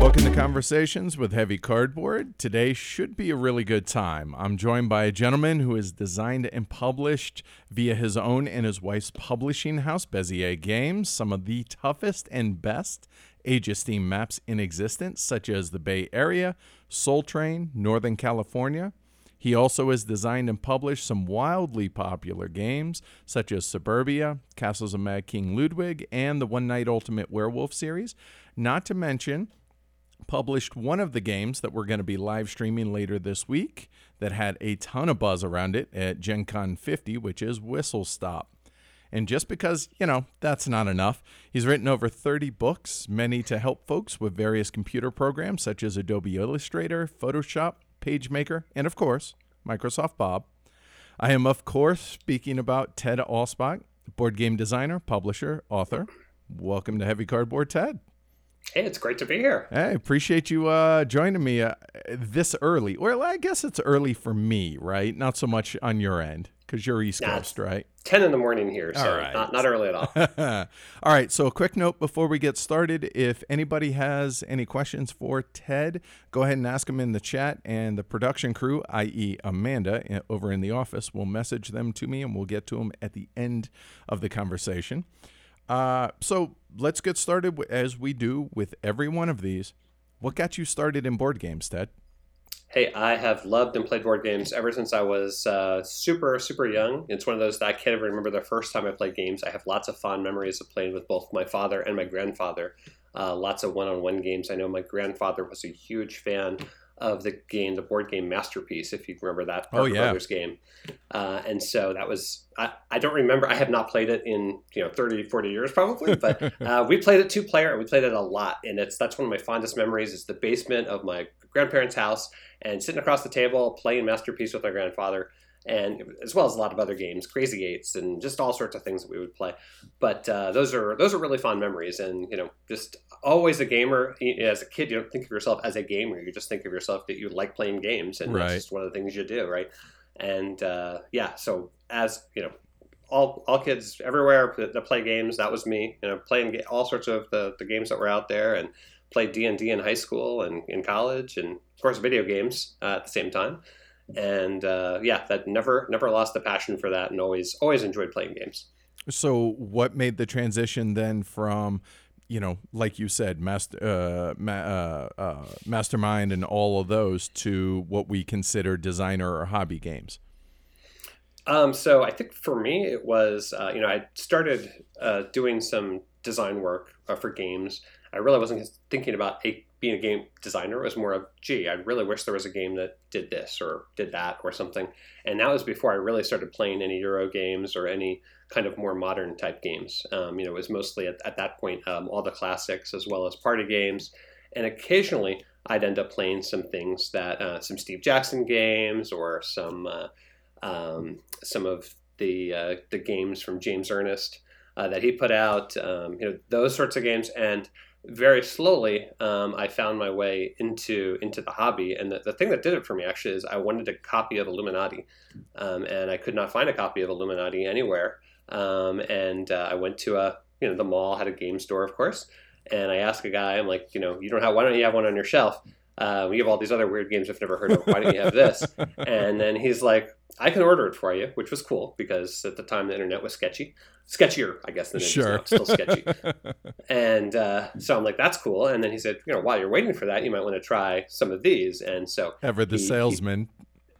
Welcome to Conversations with Heavy Cardboard. Today should be a really good time. I'm joined by a gentleman who has designed and published via his own and his wife's publishing house, Bezier Games, some of the toughest and best Age of Steam maps in existence, such as the Bay Area, Soul Train, Northern California. He also has designed and published some wildly popular games, such as Suburbia, Castles of Mad King Ludwig, and the One Night Ultimate Werewolf series. Not to mention, published one of the games that we're going to be live streaming later this week that had a ton of buzz around it at Gen Con 50, which is Whistle Stop. And just because, you know, that's not enough, he's written over 30 books, many to help folks with various computer programs such as Adobe Illustrator, Photoshop, PageMaker, and of course, Microsoft Bob. I am, of course, speaking about Ted Alspach, board game designer, publisher, author. Welcome to Heavy Cardboard, Ted. Hey, it's great to be here. Hey, appreciate you uh, joining me uh, this early. Well, I guess it's early for me, right? Not so much on your end because you're East nah, Coast, right? 10 in the morning here, so right. not, not early at all. all right, so a quick note before we get started. If anybody has any questions for Ted, go ahead and ask them in the chat, and the production crew, i.e., Amanda over in the office, will message them to me, and we'll get to them at the end of the conversation. Uh, so let's get started as we do with every one of these. What got you started in board games, Ted? Hey, I have loved and played board games ever since I was uh, super, super young. It's one of those that I can't even remember the first time I played games. I have lots of fond memories of playing with both my father and my grandfather. Uh, lots of one on one games. I know my grandfather was a huge fan of the game, the board game Masterpiece, if you remember that Parker oh, yeah. Brothers game. Uh, and so that was, I, I, don't remember, I have not played it in, you know, 30, 40 years probably, but uh, we played it two player and we played it a lot. And it's, that's one of my fondest memories is the basement of my grandparents' house and sitting across the table playing Masterpiece with my grandfather and as well as a lot of other games, Crazy Eights, and just all sorts of things that we would play. But uh, those are those are really fond memories, and you know, just always a gamer. As a kid, you don't think of yourself as a gamer; you just think of yourself that you like playing games, and right. that's just one of the things you do, right? And uh, yeah, so as you know, all all kids everywhere that play games, that was me. You know, playing all sorts of the, the games that were out there, and played D and D in high school and in college, and of course, video games uh, at the same time and uh, yeah, that never never lost the passion for that, and always always enjoyed playing games. So, what made the transition then from, you know, like you said, master, uh, ma- uh, uh, mastermind, and all of those to what we consider designer or hobby games? Um, so, I think for me, it was uh, you know I started uh, doing some design work uh, for games. I really wasn't thinking about a being a game designer It was more of, gee, I really wish there was a game that did this or did that or something. And that was before I really started playing any Euro games or any kind of more modern type games. Um, you know, it was mostly at, at that point um, all the classics as well as party games. And occasionally I'd end up playing some things that, uh, some Steve Jackson games or some, uh, um, some of the, uh, the games from James Ernest uh, that he put out, um, you know, those sorts of games. And very slowly, um, I found my way into into the hobby. And the, the thing that did it for me actually is I wanted a copy of Illuminati, um, and I could not find a copy of Illuminati anywhere. Um, and uh, I went to a you know the mall had a game store, of course, and I asked a guy, I'm like, you know, you don't have why don't you have one on your shelf? Uh, we have all these other weird games I've never heard of. Why don't you have this? and then he's like, I can order it for you, which was cool because at the time the internet was sketchy, sketchier, I guess, than it sure. now, still sketchy. and uh, so I'm like, that's cool. And then he said, you know, while you're waiting for that, you might want to try some of these. And so ever the he, salesman.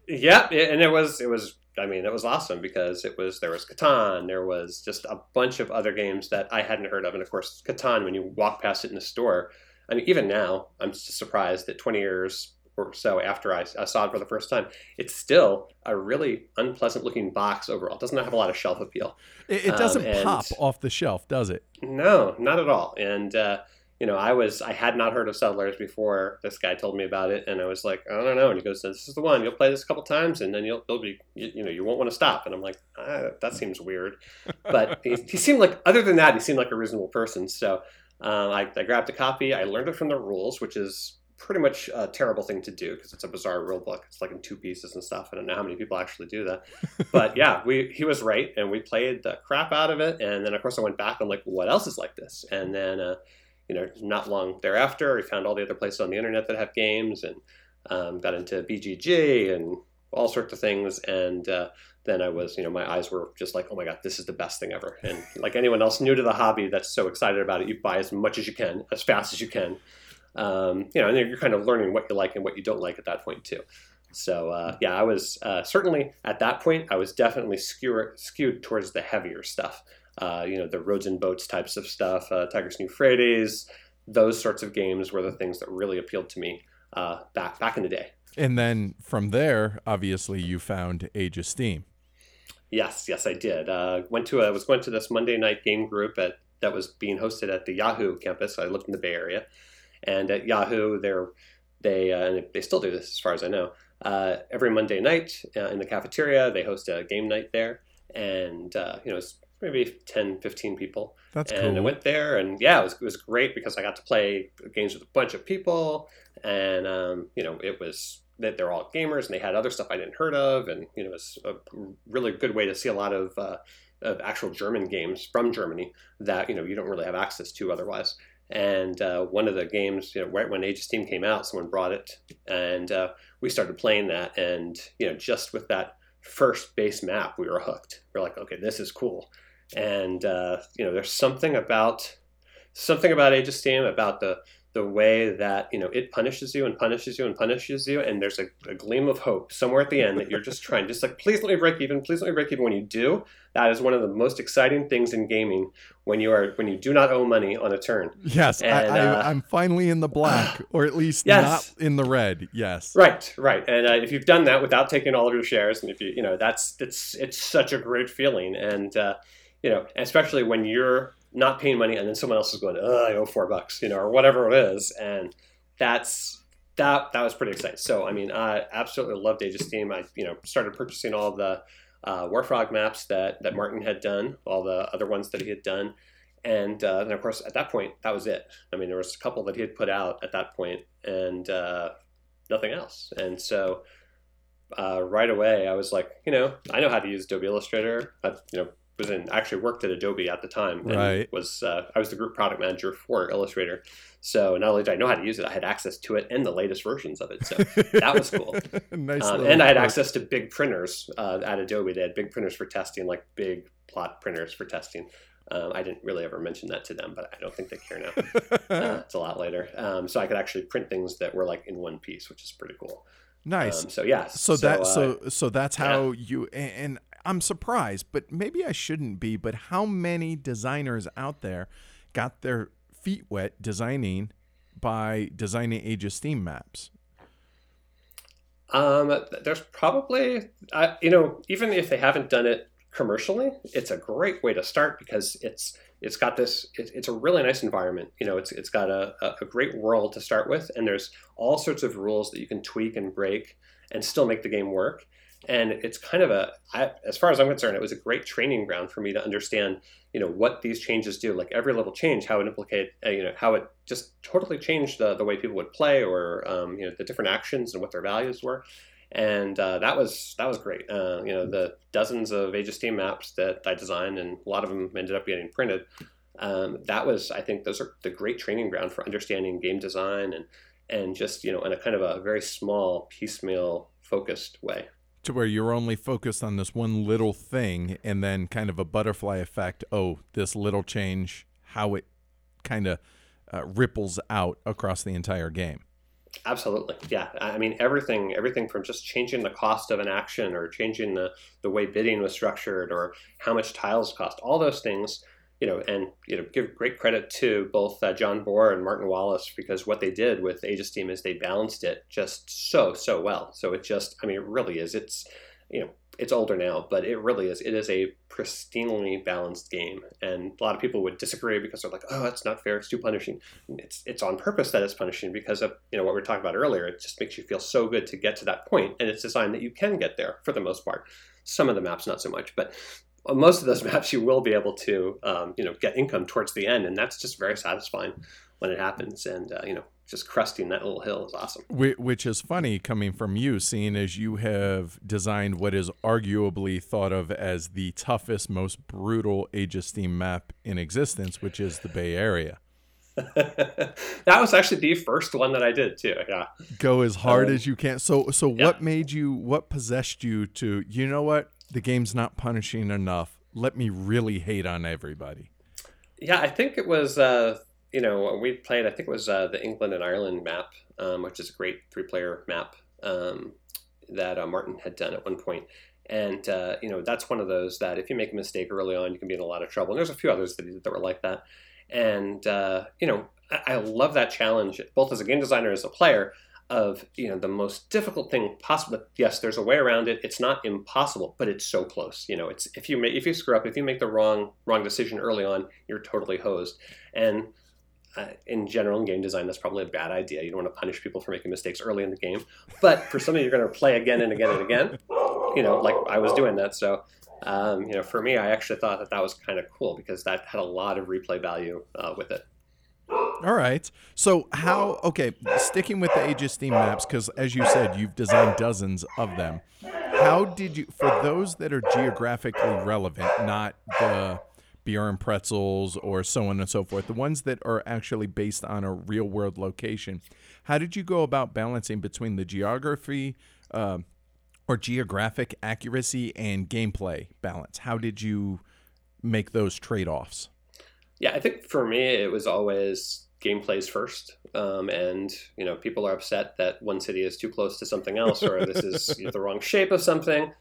He, yeah, and it was it was I mean, it was awesome because it was there was Catan, there was just a bunch of other games that I hadn't heard of, and of course, Catan. When you walk past it in the store, I mean, even now, I'm just surprised that 20 years or so after I, I, saw it for the first time, it's still a really unpleasant looking box overall. It doesn't have a lot of shelf appeal. It, it doesn't um, pop off the shelf, does it? No, not at all. And, uh, you know, I was, I had not heard of Settlers before this guy told me about it. And I was like, I don't know. And he goes, this is the one, you'll play this a couple times and then you'll, you'll be, you, you know, you won't want to stop. And I'm like, ah, that seems weird. But he, he seemed like, other than that, he seemed like a reasonable person. So, uh, I, I, grabbed a copy. I learned it from the rules, which is pretty much a terrible thing to do because it's a bizarre rule book. It's like in two pieces and stuff. I don't know how many people actually do that, but yeah, we he was right, and we played the crap out of it. And then of course I went back. I'm like, what else is like this? And then uh, you know, not long thereafter, we found all the other places on the internet that have games, and um, got into BGG and all sorts of things. And uh, then I was, you know, my eyes were just like, oh my god, this is the best thing ever. And like anyone else new to the hobby that's so excited about it, you buy as much as you can, as fast as you can um, you know, and you're kind of learning what you like and what you don't like at that point too. So uh, yeah, I was uh, certainly at that point. I was definitely skew- skewed towards the heavier stuff. Uh, you know, the roads and boats types of stuff, uh, Tigris and Euphrates, those sorts of games were the things that really appealed to me uh, back back in the day. And then from there, obviously, you found Age of Steam. Yes, yes, I did. Uh, went to I was going to this Monday night game group at that was being hosted at the Yahoo campus. I lived in the Bay Area, and at Yahoo, they're they uh, they still do this as far as I know. Uh, every Monday night uh, in the cafeteria, they host a game night there, and uh, you know it's maybe 10, 15 people. That's and cool. I went there, and yeah, it was, it was great because I got to play games with a bunch of people, and um, you know it was that they're all gamers and they had other stuff I didn't heard of, and you know it was a really good way to see a lot of uh, of actual German games from Germany that you know you don't really have access to otherwise. And uh, one of the games, you know, right when Age of Steam came out, someone brought it, and uh, we started playing that. And you know, just with that first base map, we were hooked. We're like, okay, this is cool. And uh, you know, there's something about something about Age of Steam about the the way that you know it punishes you and punishes you and punishes you and there's a, a, gleam of hope somewhere at the end that you're just trying just like please let me break even please let me break even. When you do that is one of the most exciting things in gaming when you are when you do not owe money on a turn. Yes and, I, am uh, finally in the black or at least yes. not in the red yes. Right right and uh, if you've done that without taking all of your shares and if you you know that's it's it's such a great feeling and uh, you know especially when you're not paying money and then someone else is going, I owe four bucks, you know, or whatever it is. And that's, that, that was pretty exciting. So, I mean, I absolutely loved Age Steam. I, you know, started purchasing all the uh, Warfrog maps that, that Martin had done, all the other ones that he had done. And uh, then, of course, at that point, that was it. I mean, there was a couple that he had put out at that point and uh, nothing else. And so, uh, right away, I was like, you know, I know how to use Adobe Illustrator. I, you know, was in actually worked at Adobe at the time. right. Was uh, I was the group product manager for Illustrator, so not only did I know how to use it, I had access to it and the latest versions of it. So that was cool. nice. Um, and I had access to big printers uh, at Adobe. They had big printers for testing, like big plot printers for testing. Um, I didn't really ever mention that to them, but I don't think they care now. uh, it's a lot later. Um, so I could actually print things that were like in one piece, which is pretty cool. Nice. Um, so yeah. So, so that uh, so so that's how yeah. you and I'm surprised, but maybe I shouldn't be. But how many designers out there got their feet wet designing by designing of Steam maps? Um, there's probably, you know, even if they haven't done it commercially, it's a great way to start because it's it's got this. It, it's a really nice environment. You know, it's it's got a, a great world to start with, and there's all sorts of rules that you can tweak and break and still make the game work and it's kind of a I, as far as i'm concerned it was a great training ground for me to understand you know what these changes do. Like every little change how it implicate uh, you know how it just totally changed the, the way people would play or um, you know the different actions and what their values were. And uh, that was that was great. Uh, you know the dozens of age of steam maps that i designed and a lot of them ended up getting printed um, that was i think those are the great training ground for understanding game design and and just you know in a kind of a very small piecemeal focused way to where you're only focused on this one little thing and then kind of a butterfly effect oh this little change how it kind of uh, ripples out across the entire game. Absolutely. Yeah. I mean everything everything from just changing the cost of an action or changing the the way bidding was structured or how much tiles cost all those things you know, and you know, give great credit to both uh, John Bohrer and Martin Wallace because what they did with Age of Steam is they balanced it just so so well. So it just, I mean, it really is. It's you know, it's older now, but it really is. It is a pristinely balanced game, and a lot of people would disagree because they're like, "Oh, it's not fair. It's too punishing." It's it's on purpose that it's punishing because of you know what we were talking about earlier. It just makes you feel so good to get to that point, and it's designed that you can get there for the most part. Some of the maps not so much, but on most of those maps, you will be able to, um, you know, get income towards the end, and that's just very satisfying when it happens. And uh, you know, just cresting that little hill is awesome. Which is funny coming from you, seeing as you have designed what is arguably thought of as the toughest, most brutal Age of Steam map in existence, which is the Bay Area. that was actually the first one that I did too. Yeah. Go as hard um, as you can. So so yeah. what made you what possessed you to you know what? The game's not punishing enough. Let me really hate on everybody. Yeah, I think it was uh you know, we played I think it was uh, the England and Ireland map, um, which is a great three player map um, that uh, Martin had done at one point. And uh, you know that's one of those that if you make a mistake early on, you can be in a lot of trouble. And there's a few others that, that were like that. And uh, you know, I, I, love that challenge, both as a game designer as a player, of you know the most difficult thing possible. Yes, there's a way around it. It's not impossible, but it's so close. You know, it's if you make, if you screw up, if you make the wrong wrong decision early on, you're totally hosed. And uh, in general in game design, that's probably a bad idea. You don't want to punish people for making mistakes early in the game. But for something you're going to play again and again and again, you know, like I was doing that. So um, you know, for me, I actually thought that that was kind of cool because that had a lot of replay value uh, with it. All right. So how? Okay, sticking with the of Steam maps, because as you said, you've designed dozens of them. How did you? For those that are geographically relevant, not the beer and pretzels or so on and so forth, the ones that are actually based on a real world location. How did you go about balancing between the geography, uh, or geographic accuracy and gameplay balance? How did you make those trade offs? Yeah, I think for me, it was always gameplays first. Um, and, you know, people are upset that one city is too close to something else or this is you know, the wrong shape of something.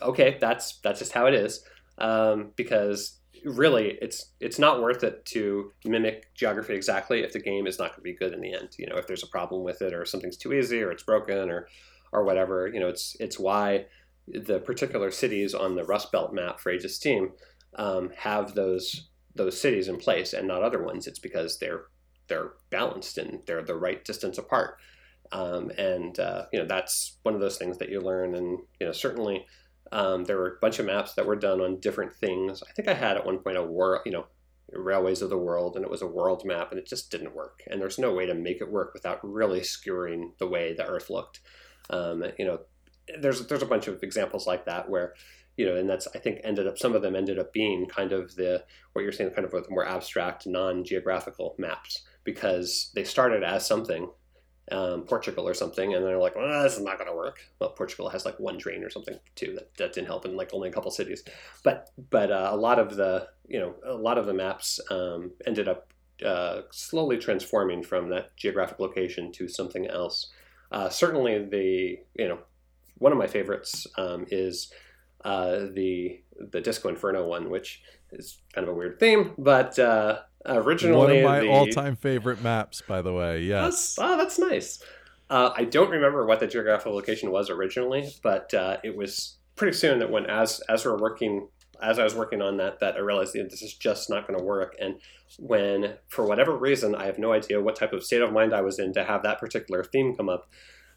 Okay, that's that's just how it is. Um, because really it's it's not worth it to mimic geography exactly if the game is not going to be good in the end you know if there's a problem with it or something's too easy or it's broken or or whatever. You know, it's it's why the particular cities on the Rust Belt map for Age of Steam um, have those those cities in place and not other ones. It's because they're they're balanced and they're the right distance apart. Um, and uh, you know that's one of those things that you learn. And you know certainly um, there were a bunch of maps that were done on different things. I think I had at one point a war, you know, railways of the world, and it was a world map, and it just didn't work. And there's no way to make it work without really skewering the way the Earth looked. Um, you know, there's there's a bunch of examples like that where you know, and that's I think ended up some of them ended up being kind of the what you're saying, kind of the more abstract, non-geographical maps because they started as something, um, Portugal or something, and they're like, well, this is not going to work. Well, Portugal has like one train or something too that, that didn't help in like only a couple cities, but but uh, a lot of the you know a lot of the maps um, ended up uh, slowly transforming from that geographic location to something else. Uh, certainly, the you know one of my favorites um, is uh, the the Disco Inferno one, which is kind of a weird theme, but uh, originally one of my the... all-time favorite maps, by the way. Yes, that's, oh, that's nice. Uh, I don't remember what the geographical location was originally, but uh, it was pretty soon that when as as we are working as I was working on that, that I realized that this is just not going to work. And when, for whatever reason, I have no idea what type of state of mind I was in to have that particular theme come up.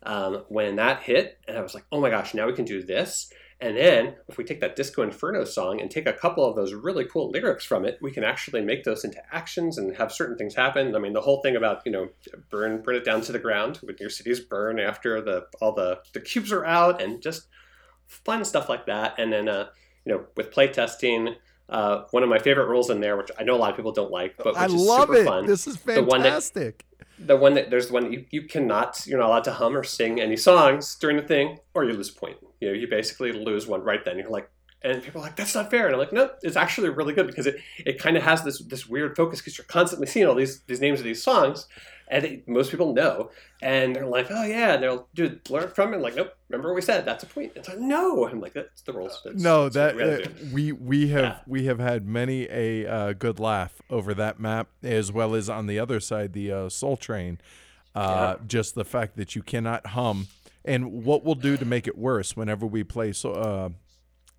Um, when that hit, and I was like, oh my gosh, now we can do this. And then if we take that Disco Inferno song and take a couple of those really cool lyrics from it, we can actually make those into actions and have certain things happen. I mean, the whole thing about you know burn burn it down to the ground when your cities burn after the all the the cubes are out and just fun stuff like that. And then uh, you know with playtesting, uh, one of my favorite rules in there, which I know a lot of people don't like, but which I is love super it. fun. This is fantastic. The one that, the one that there's the one you, you cannot you're not allowed to hum or sing any songs during the thing or you lose a point you know you basically lose one right then you're like and people are like that's not fair and i'm like no it's actually really good because it, it kind of has this this weird focus because you're constantly seeing all these these names of these songs and it, most people know, and they're like, "Oh yeah," and they'll do learn from it. And like, nope, remember what we said? That's a point. It's like, no, I'm like, that's the rules. That's, no, that's that uh, we we have yeah. we have had many a uh, good laugh over that map, as well as on the other side, the uh, Soul Train. Uh, yeah. Just the fact that you cannot hum, and what we'll do to make it worse whenever we play so, uh,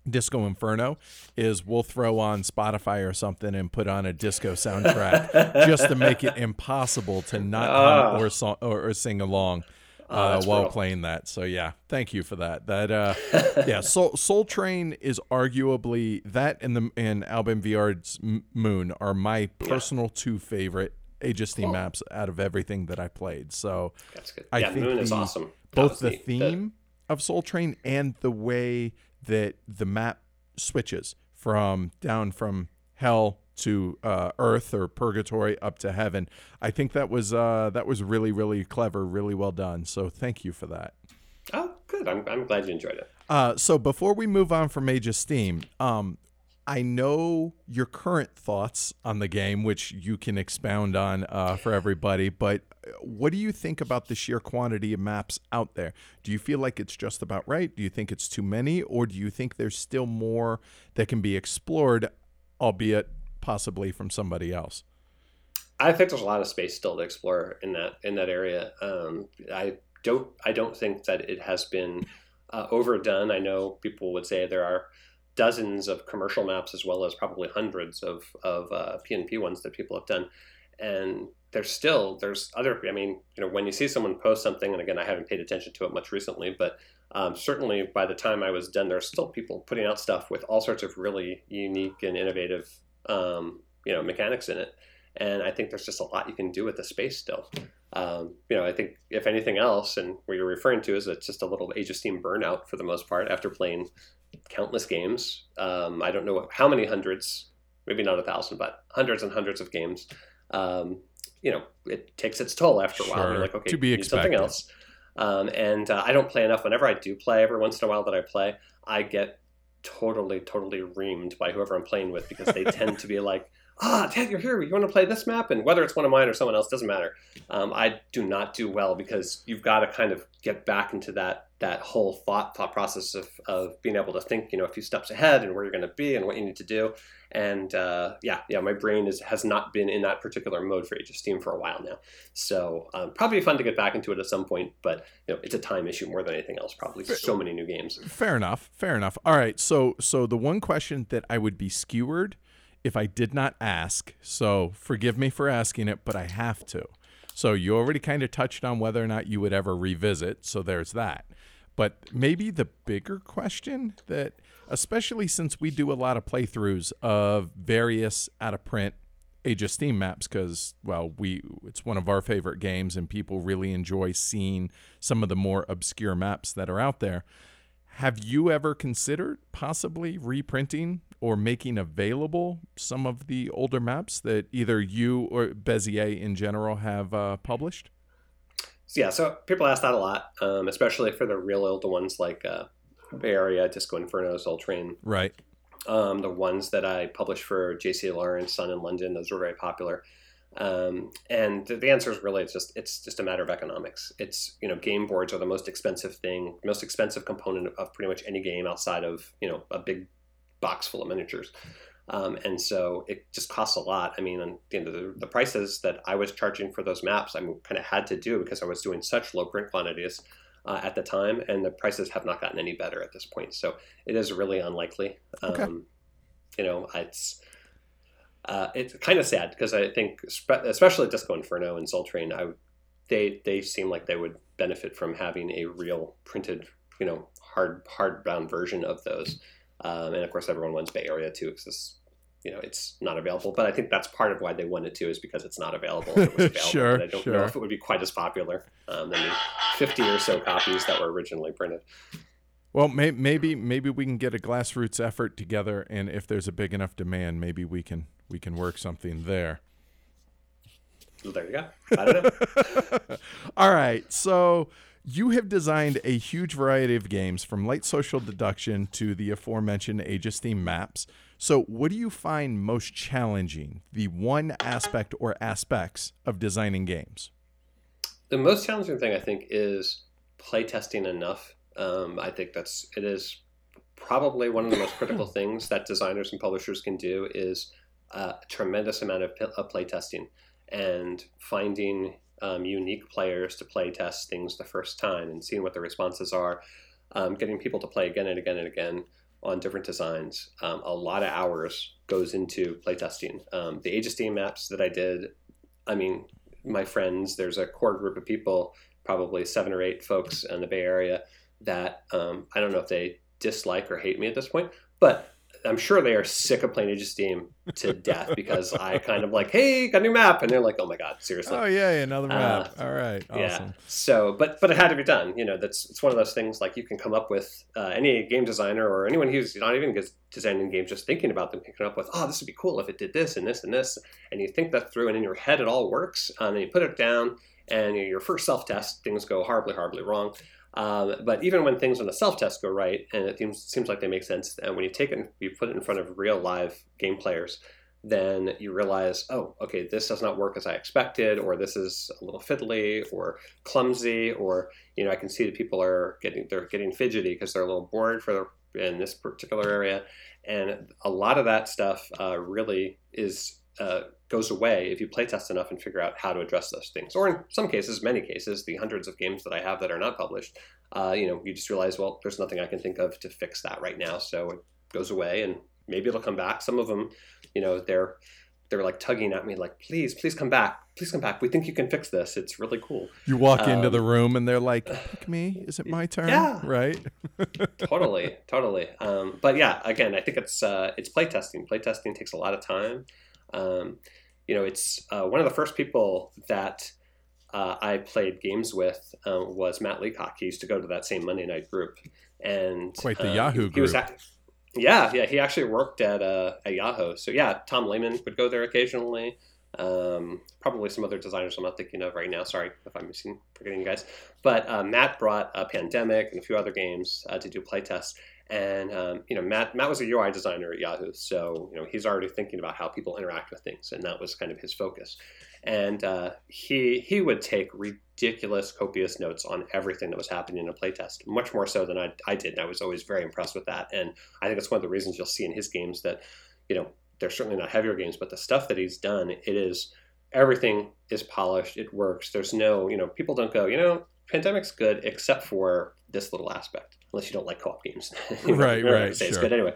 Disco Inferno is we'll throw on Spotify or something and put on a disco soundtrack just to make it impossible to not uh, or, song, or, or sing along oh, uh, while brutal. playing that. So yeah, thank you for that. That uh, yeah, Soul, Soul Train is arguably that and the and Alban Viard's Moon are my personal yeah. two favorite Age of Steam cool. maps out of everything that I played. So that's good. I yeah, think Moon the, is awesome. Both the neat. theme the... of Soul Train and the way that the map switches from down from hell to uh, earth or purgatory up to heaven. I think that was uh, that was really really clever, really well done. So thank you for that. Oh, good. I'm, I'm glad you enjoyed it. Uh, so before we move on from Age of Steam, um, I know your current thoughts on the game, which you can expound on uh, for everybody. But uh, what do you think about the sheer quantity of maps out there? Do you feel like it's just about right? Do you think it's too many, or do you think there's still more that can be explored, albeit possibly from somebody else? I think there's a lot of space still to explore in that in that area. Um, I don't I don't think that it has been uh, overdone. I know people would say there are dozens of commercial maps as well as probably hundreds of of uh, PNP ones that people have done, and there's still there's other. I mean, you know, when you see someone post something, and again, I haven't paid attention to it much recently, but um, certainly by the time I was done, there's still people putting out stuff with all sorts of really unique and innovative, um, you know, mechanics in it. And I think there's just a lot you can do with the space still. Um, you know, I think if anything else, and what you're referring to is it's just a little Age of Steam burnout for the most part after playing countless games. Um, I don't know how many hundreds, maybe not a thousand, but hundreds and hundreds of games. Um, you know, it takes its toll after a while. Sure. You're like, okay, to be something else. Um, and uh, I don't play enough. Whenever I do play, every once in a while that I play, I get totally, totally reamed by whoever I'm playing with because they tend to be like, ah, Dad, you're here. You want to play this map? And whether it's one of mine or someone else doesn't matter. Um, I do not do well because you've got to kind of get back into that that whole thought thought process of, of being able to think, you know, a few steps ahead and where you're going to be and what you need to do. And uh, yeah, yeah, my brain is has not been in that particular mode for Age of Steam for a while now. So um, probably fun to get back into it at some point, but you know, it's a time issue more than anything else. Probably so many new games. Fair enough. Fair enough. All right. So so the one question that I would be skewered if I did not ask. So forgive me for asking it, but I have to. So you already kind of touched on whether or not you would ever revisit. So there's that. But maybe the bigger question that, especially since we do a lot of playthroughs of various out of print Age of Steam maps, because well, we it's one of our favorite games, and people really enjoy seeing some of the more obscure maps that are out there. Have you ever considered possibly reprinting or making available some of the older maps that either you or Bezier in general have uh, published? Yeah, so people ask that a lot, um, especially for the real old ones like uh, Bay Area, Disco Inferno, Soul Train. Right. Um, the ones that I published for JC Lawrence, Sun in London, those were very popular. Um, and the answer is really it's just it's just a matter of economics. It's you know game boards are the most expensive thing, most expensive component of pretty much any game outside of you know a big box full of miniatures. Um, and so it just costs a lot. I mean, on the end of the, the prices that I was charging for those maps, I kind of had to do because I was doing such low print quantities uh, at the time, and the prices have not gotten any better at this point. So it is really unlikely. Okay. Um, you know, it's uh, it's kind of sad because I think, especially Disco Inferno and Soul Train, I they they seem like they would benefit from having a real printed, you know, hard hardbound version of those. Um, and of course, everyone wants Bay Area too, because you know it's not available. But I think that's part of why they wanted to is because it's not available. It available sure, I don't sure. know if it would be quite as popular um, than the 50 or so copies that were originally printed. Well, may- maybe maybe we can get a grassroots effort together, and if there's a big enough demand, maybe we can we can work something there. Well, there you go. I don't know. All right, so you have designed a huge variety of games from light social deduction to the aforementioned of Steam maps. So, what do you find most challenging, the one aspect or aspects of designing games? The most challenging thing, I think, is playtesting enough. Um, I think that's it is probably one of the most critical things that designers and publishers can do is a tremendous amount of, playtesting and finding um, unique players to play test things the first time and seeing what the responses are, um, getting people to play again and again and again on different designs. Um, a lot of hours goes into playtesting. Um, the Age of Steam maps that I did, I mean, my friends, there's a core group of people, probably seven or eight folks in the Bay Area that um, I don't know if they dislike or hate me at this point, but I'm sure they are sick of playing Age of Steam to death because I kind of like, hey, got a new map, and they're like, oh my god, seriously. Oh yeah, another map. Uh, All right, awesome. Yeah. So, but but it had to be done. You know, that's it's one of those things like you can come up with uh, any game designer or anyone who's not even designing games, just thinking about them, picking up with, oh, this would be cool if it did this and this and this, and you think that through, and in your head it all works, and then you put it down, and your first self test things go horribly, horribly wrong. Um, but even when things on the self-test go right, and it seems, seems like they make sense, and when you take it and you put it in front of real live game players, then you realize, oh, okay, this does not work as I expected, or this is a little fiddly or clumsy, or you know, I can see that people are getting they're getting fidgety because they're a little bored for in this particular area, and a lot of that stuff uh, really is uh, goes away if you playtest enough and figure out how to address those things. Or in some cases, many cases, the hundreds of games that I have that are not published, uh, you know, you just realize, well, there's nothing I can think of to fix that right now, so it goes away, and maybe it'll come back. Some of them, you know, they're they're like tugging at me, like, please, please come back, please come back. We think you can fix this. It's really cool. You walk um, into the room and they're like, pick me. Is it my turn? Yeah, right. totally, totally. Um, but yeah, again, I think it's uh, it's playtesting. Playtesting takes a lot of time. Um, you know, it's uh, one of the first people that uh, I played games with um, was Matt Leacock. He used to go to that same Monday night group, and quite the uh, Yahoo he, he group. At, yeah, yeah, he actually worked at uh, at Yahoo. So yeah, Tom Lehmann would go there occasionally. Um, probably some other designers I'm not thinking of right now. Sorry if I'm missing, forgetting you guys. But uh, Matt brought a Pandemic and a few other games uh, to do playtests. And um, you know, Matt Matt was a UI designer at Yahoo, so you know he's already thinking about how people interact with things, and that was kind of his focus. And uh, he he would take ridiculous, copious notes on everything that was happening in a playtest, much more so than I, I did. And I was always very impressed with that. And I think it's one of the reasons you'll see in his games that, you know, they're certainly not heavier games, but the stuff that he's done, it is everything is polished. It works. There's no, you know, people don't go, you know, Pandemic's good except for this little aspect, unless you don't like co-op games. right, right. Say sure. it's good anyway.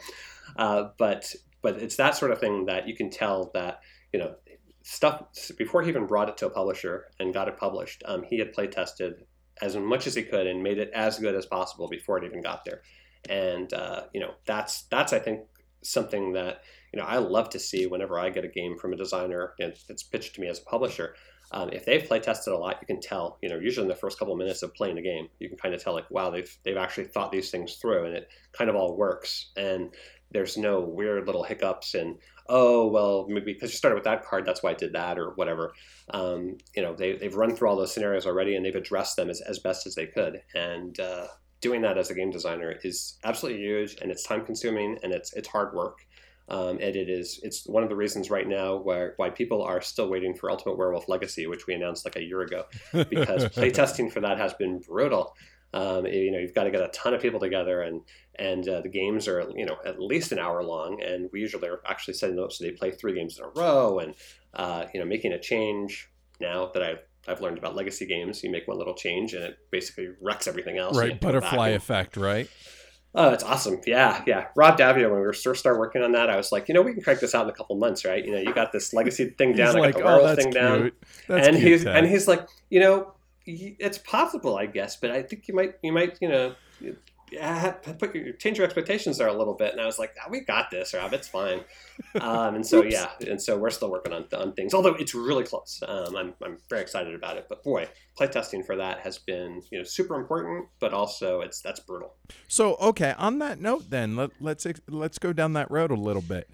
Uh, but but it's that sort of thing that you can tell that you know stuff before he even brought it to a publisher and got it published. Um, he had play tested as much as he could and made it as good as possible before it even got there. And uh, you know that's that's I think something that you know I love to see whenever I get a game from a designer and it's pitched to me as a publisher. Um, if they've play tested a lot, you can tell. You know, usually in the first couple of minutes of playing a game, you can kind of tell like, wow, they've they've actually thought these things through, and it kind of all works. And there's no weird little hiccups and oh well maybe because you started with that card that's why i did that or whatever um, you know they, they've run through all those scenarios already and they've addressed them as, as best as they could and uh, doing that as a game designer is absolutely huge and it's time consuming and it's it's hard work um, and it is it's one of the reasons right now where why people are still waiting for Ultimate Werewolf Legacy, which we announced like a year ago, because playtesting for that has been brutal. Um, you know, you've got to get a ton of people together, and and uh, the games are you know at least an hour long, and we usually are actually setting those so they play three games in a row, and uh, you know making a change now that I've I've learned about legacy games, you make one little change and it basically wrecks everything else. Right, butterfly effect, right? Oh, it's awesome. Yeah, yeah. Rob Daviau, when we were first started working on that, I was like, you know, we can crank this out in a couple months, right? You know, you got this legacy thing down, he's I got like, the oh, thing cute. down. That's and he's and he's like, you know, it's possible, I guess, but I think you might you might, you know, put your, change your expectations there a little bit. And I was like, oh, we got this, Rob. It's fine. Um, and so, yeah. And so we're still working on, on things, although it's really close. Um, I'm, I'm very excited about it. But boy, playtesting for that has been, you know, super important, but also it's, that's brutal. So, okay, on that note then, let, let's let's go down that road a little bit.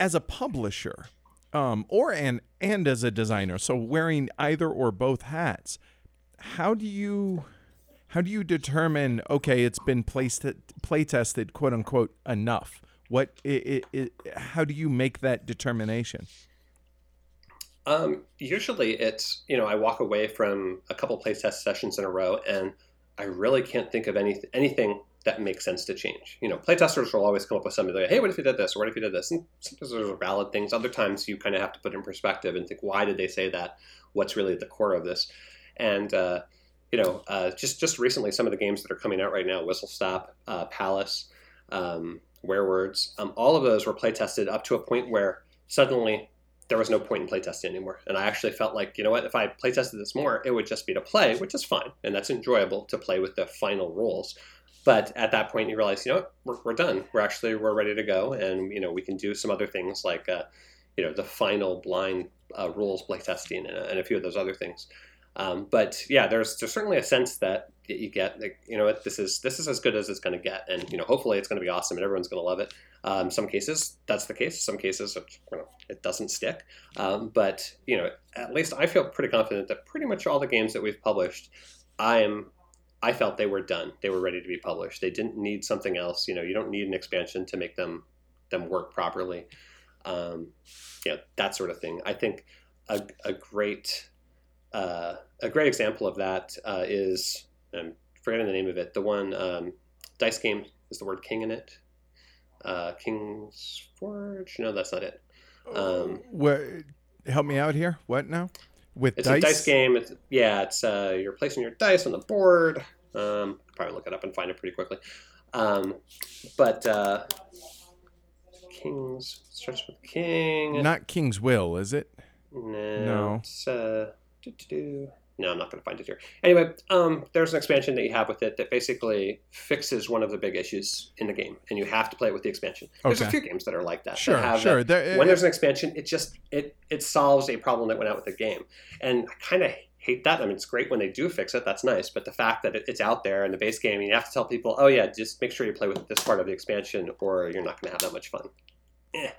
As a publisher, um, or and and as a designer, so wearing either or both hats, how do you how do you determine okay it's been placed play tested quote unquote enough? What it, it, it, how do you make that determination? Um, usually it's you know i walk away from a couple playtest sessions in a row and i really can't think of any, anything that makes sense to change. You know playtesters will always come up with something like hey what if you did this? Or what if you did this? And sometimes those are valid things. Other times you kind of have to put in perspective and think why did they say that? What's really at the core of this? And uh, you know, uh, just just recently, some of the games that are coming out right now, Whistle Stop, uh, Palace, um, Werewords, um, all of those were play tested up to a point where suddenly there was no point in playtesting anymore. And I actually felt like, you know what, if I playtested this more, it would just be to play, which is fine, and that's enjoyable to play with the final rules. but at that point, you realize, you know, what? we're, we're done. We're actually we're ready to go, and you know, we can do some other things like, uh, you know, the final blind uh, rules playtesting and, and a few of those other things. Um, but yeah, there's there's certainly a sense that you get, like, you know, this is this is as good as it's going to get, and you know, hopefully it's going to be awesome and everyone's going to love it. Um, some cases that's the case. Some cases it, you know, it doesn't stick. Um, but you know, at least I feel pretty confident that pretty much all the games that we've published, I am. I felt they were done. They were ready to be published. They didn't need something else. You know, you don't need an expansion to make them them work properly. Um, you know, that sort of thing. I think a, a great uh, a great example of that uh, is I'm forgetting the name of it. The one um, dice game is the word king in it. Uh, King's Forge. No, that's not it. Um, Where, help me out here. What now? With it's dice? a dice game. It's, yeah, it's uh, you're placing your dice on the board. Um, probably look it up and find it pretty quickly. Um, but uh, King's starts with King. Not King's Will, is it? No. No. It's, uh, doo-doo-doo. No, I'm not going to find it here. Anyway, um, there's an expansion that you have with it that basically fixes one of the big issues in the game, and you have to play it with the expansion. There's a few games that are like that. that Sure, have sure. that- There- when there's an expansion, it just it it solves a problem that went out with the game, and I kind of hate that. I mean, it's great when they do fix it. That's nice, but the fact that it, it's out there in the base game, you have to tell people, oh yeah, just make sure you play with this part of the expansion, or you're not going to have that much fun. Eh.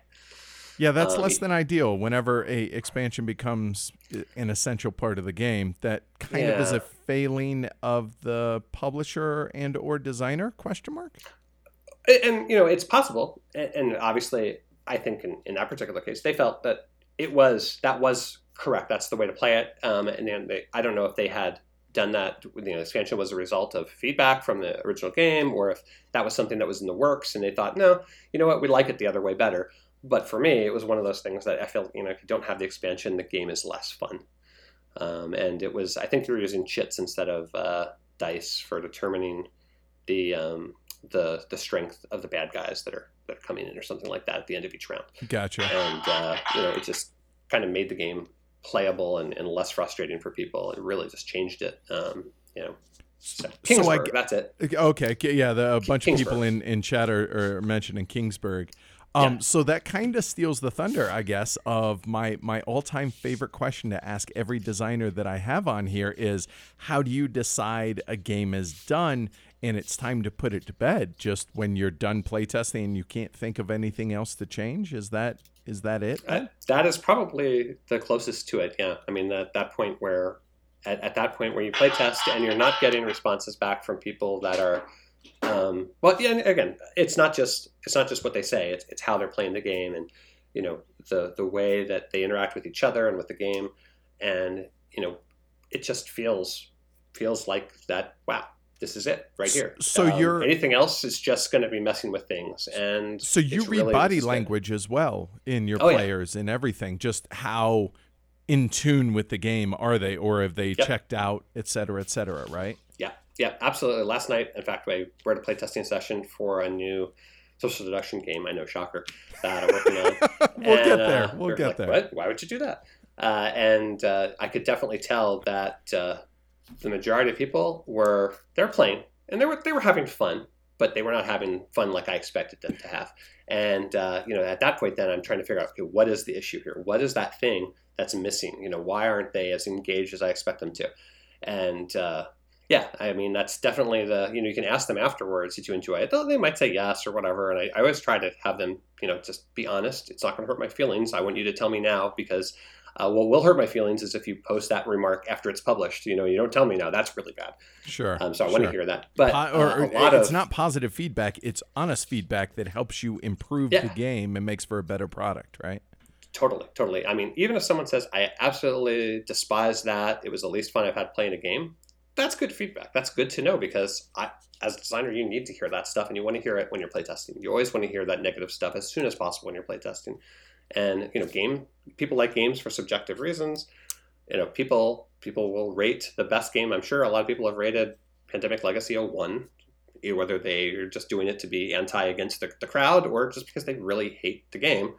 Yeah, that's Um, less than ideal. Whenever a expansion becomes an essential part of the game, that kind of is a failing of the publisher and or designer? Question mark. and, and, you know it's possible and, and obviously i think in, in that particular case they felt that it was that was correct that's the way to play it um, and then they, i don't know if they had done that you know expansion was a result of feedback from the original game or if that was something that was in the works and they thought no you know what we like it the other way better but for me it was one of those things that i felt you know if you don't have the expansion the game is less fun um, and it was i think they were using chits instead of uh, dice for determining the um, the the strength of the bad guys that are that are coming in or something like that at the end of each round. Gotcha. And uh, you know, it just kind of made the game playable and, and less frustrating for people. It really just changed it. Um, you know, so, So I Kingsburg, that's it. Okay, yeah, the, a bunch of people in in chat are, are mentioning Kingsburg. Um, Yeah. so that kind of steals the thunder, I guess, of my my all time favorite question to ask every designer that I have on here is how do you decide a game is done and it's time to put it to bed? Just when you're done playtesting and you can't think of anything else to change? Is that is that it? Uh, that is probably the closest to it. Yeah, I mean at that point where at, at that point where you play test and you're not getting responses back from people that are um, well yeah again it's not just it's not just what they say it's, it's how they're playing the game and you know the the way that they interact with each other and with the game and you know it just feels feels like that wow this is it right here So Um, you're- anything else is just going to be messing with things and So you read really body language as well in your Oh, yeah. players and everything. Just how in tune with the game are they, or have they Yep. checked out, et cetera, et cetera, right? Yeah, absolutely. Last night, in fact, I, we're at a playtesting session for a new social deduction game. I know, shocker, that I'm working on. we'll And, get uh, there. we We'll get like, there. What? Why would you do that? Uh, and uh, I could definitely tell that uh, the majority of people were they're playing and they were they were having fun, but they were not having fun like I expected them to have. And uh, you know, at that point, then I'm trying to figure out okay, what is the issue here? What is that thing that's missing? You know, why aren't they as engaged as I expect them to? And uh, yeah, I mean that's definitely the you know you can ask them afterwards did you enjoy it? They might say yes or whatever, and I, I always try to have them you know just be honest. It's not going to hurt my feelings. I want you to tell me now because uh, what will hurt my feelings is if you post that remark after it's published. You know you don't tell me now. That's really bad. Sure. Um, so I want to sure. hear that. But or, uh, or a lot it's of not positive feedback; it's honest feedback that helps you improve Yeah. the game and makes for a better product, right? Totally, totally. I mean, even if someone says, I absolutely despise that, it was the least fun I've had playing a game, that's good feedback. That's good to know because I, as a designer, you need to hear that stuff and you want to hear it when you're playtesting. You always want to hear that negative stuff as soon as possible when you're playtesting. And, you know, game people like games for subjective reasons. You know, people people will rate the best game. I'm sure a lot of people have rated Pandemic Legacy a one, whether they are just doing it to be anti against the, the crowd or just because they really hate the game.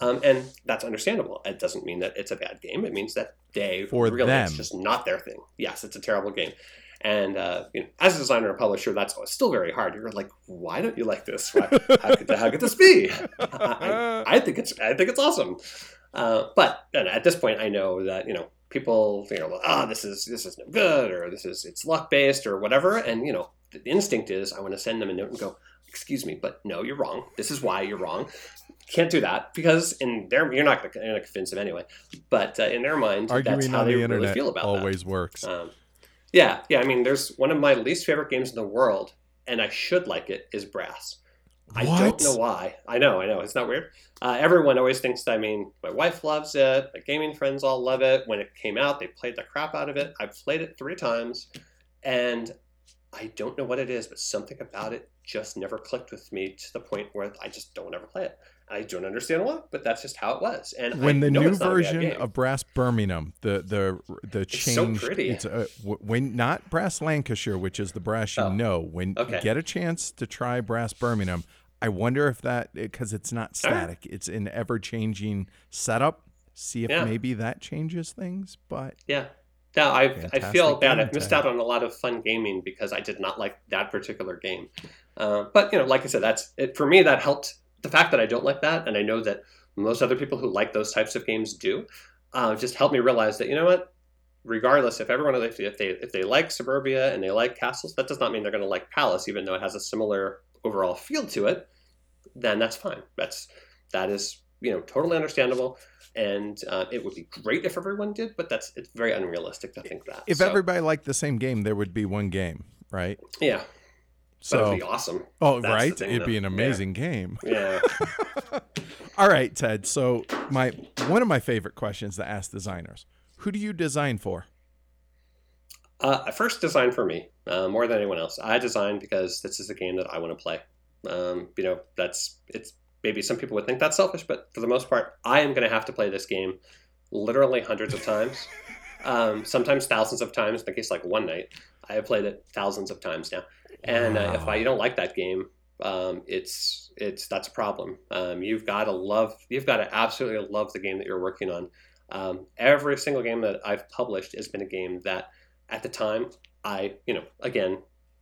Um, and that's understandable. It doesn't mean that it's a bad game. It means that they For really them. it's just not their thing. Yes, it's a terrible game. And uh, you know, as a designer and publisher, that's still very hard. You're like, why don't you like this? Why, how, could, how could this be? I, I, think it's I think it's awesome. Uh, but at this point, I know that you know people you know ah oh, this is this is no good or this is it's luck based or whatever and you know the instinct is i want to send them a note and go excuse me but no you're wrong this is why you're wrong can't do that because in their you're not going to convince them anyway but uh, in their mind Arguing that's how they the really feel about always that. works um, yeah yeah i mean there's one of my least favorite games in the world and i should like it is brass I don't know why. I know, I know. It's not weird. Uh, everyone always thinks that, I mean, my wife loves it. My gaming friends all love it. When it came out, they played the crap out of it. I've played it three times, and I don't know what it is, but something about it just never clicked with me to the point where I just don't ever play it. I don't understand why, but that's just how it was. And when I the new version of Brass Birmingham, the the the change, it's so pretty. It's uh, a, when not Brass Lancashire, which is the brass you oh, know. When okay. you get a chance to try Brass Birmingham, I wonder if that because it's not static; right. it's an ever changing setup. See if yeah. maybe that changes things. But yeah, now I I feel bad. I've missed out on a lot of fun gaming because I did not like that particular game. Uh, but you know, like I said, that's it, for me. That helped. The fact that I don't like that, and I know that most other people who like those types of games do, uh, just helped me realize that you know what. Regardless, if everyone if they if they like Suburbia and they like castles, that does not mean they're going to like Palace, even though it has a similar overall feel to it then that's fine. That's that is you know totally understandable, and uh, it would be great if everyone did, but that's it's very unrealistic to think that. If so, everybody liked the same game, there would be one game, right? Yeah. So it'd be awesome. Oh, that's right, it'd be an amazing yeah. game. Yeah. All right, Ted. So my one of my favorite questions to ask designers: Who do you design for? Uh, I first designed for me uh, more than anyone else. I design because this is a game that I want to play. Um, you know, that's it's maybe some people would think that's selfish, but for the most part, I am going to have to play this game literally hundreds of times, um, sometimes thousands of times. In the case like one night, I have played it thousands of times now. And wow. uh, if I you don't like that game, um, it's it's that's a problem. Um, you've got to love, you've got to absolutely love the game that you're working on. Um, every single game that I've published has been a game that, at the time, I you know again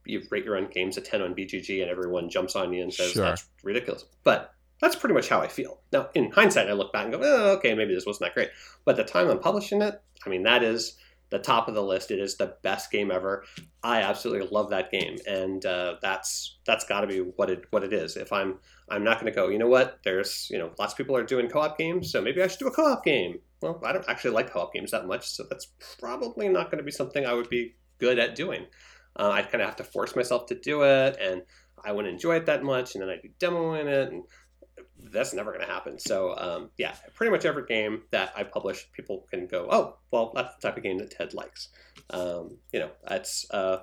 you rate your own games a 10 on BGG and everyone jumps on you and says sure. that's ridiculous. But that's pretty much how I feel. Now, in hindsight, I look back and go, oh, okay, maybe this wasn't that great. But the time I'm publishing it, I mean, that is the top of the list. It is the best game ever. I absolutely love that game, and uh, that's that's got to be what it what it is. If I'm I'm not going to go, you know what? There's you know lots of people are doing co-op games, so maybe I should do a co-op game. Well, I don't actually like co-op games that much, so that's probably not going to be something I would be good at doing uh, I'd kind of have to force myself to do it, and I wouldn't enjoy it that much, and then I'd be demoing it, and that's never going to happen. So um, yeah, pretty much every game that I publish, people can go, oh, well, that's the type of game that Ted likes. Um, you know, that's uh,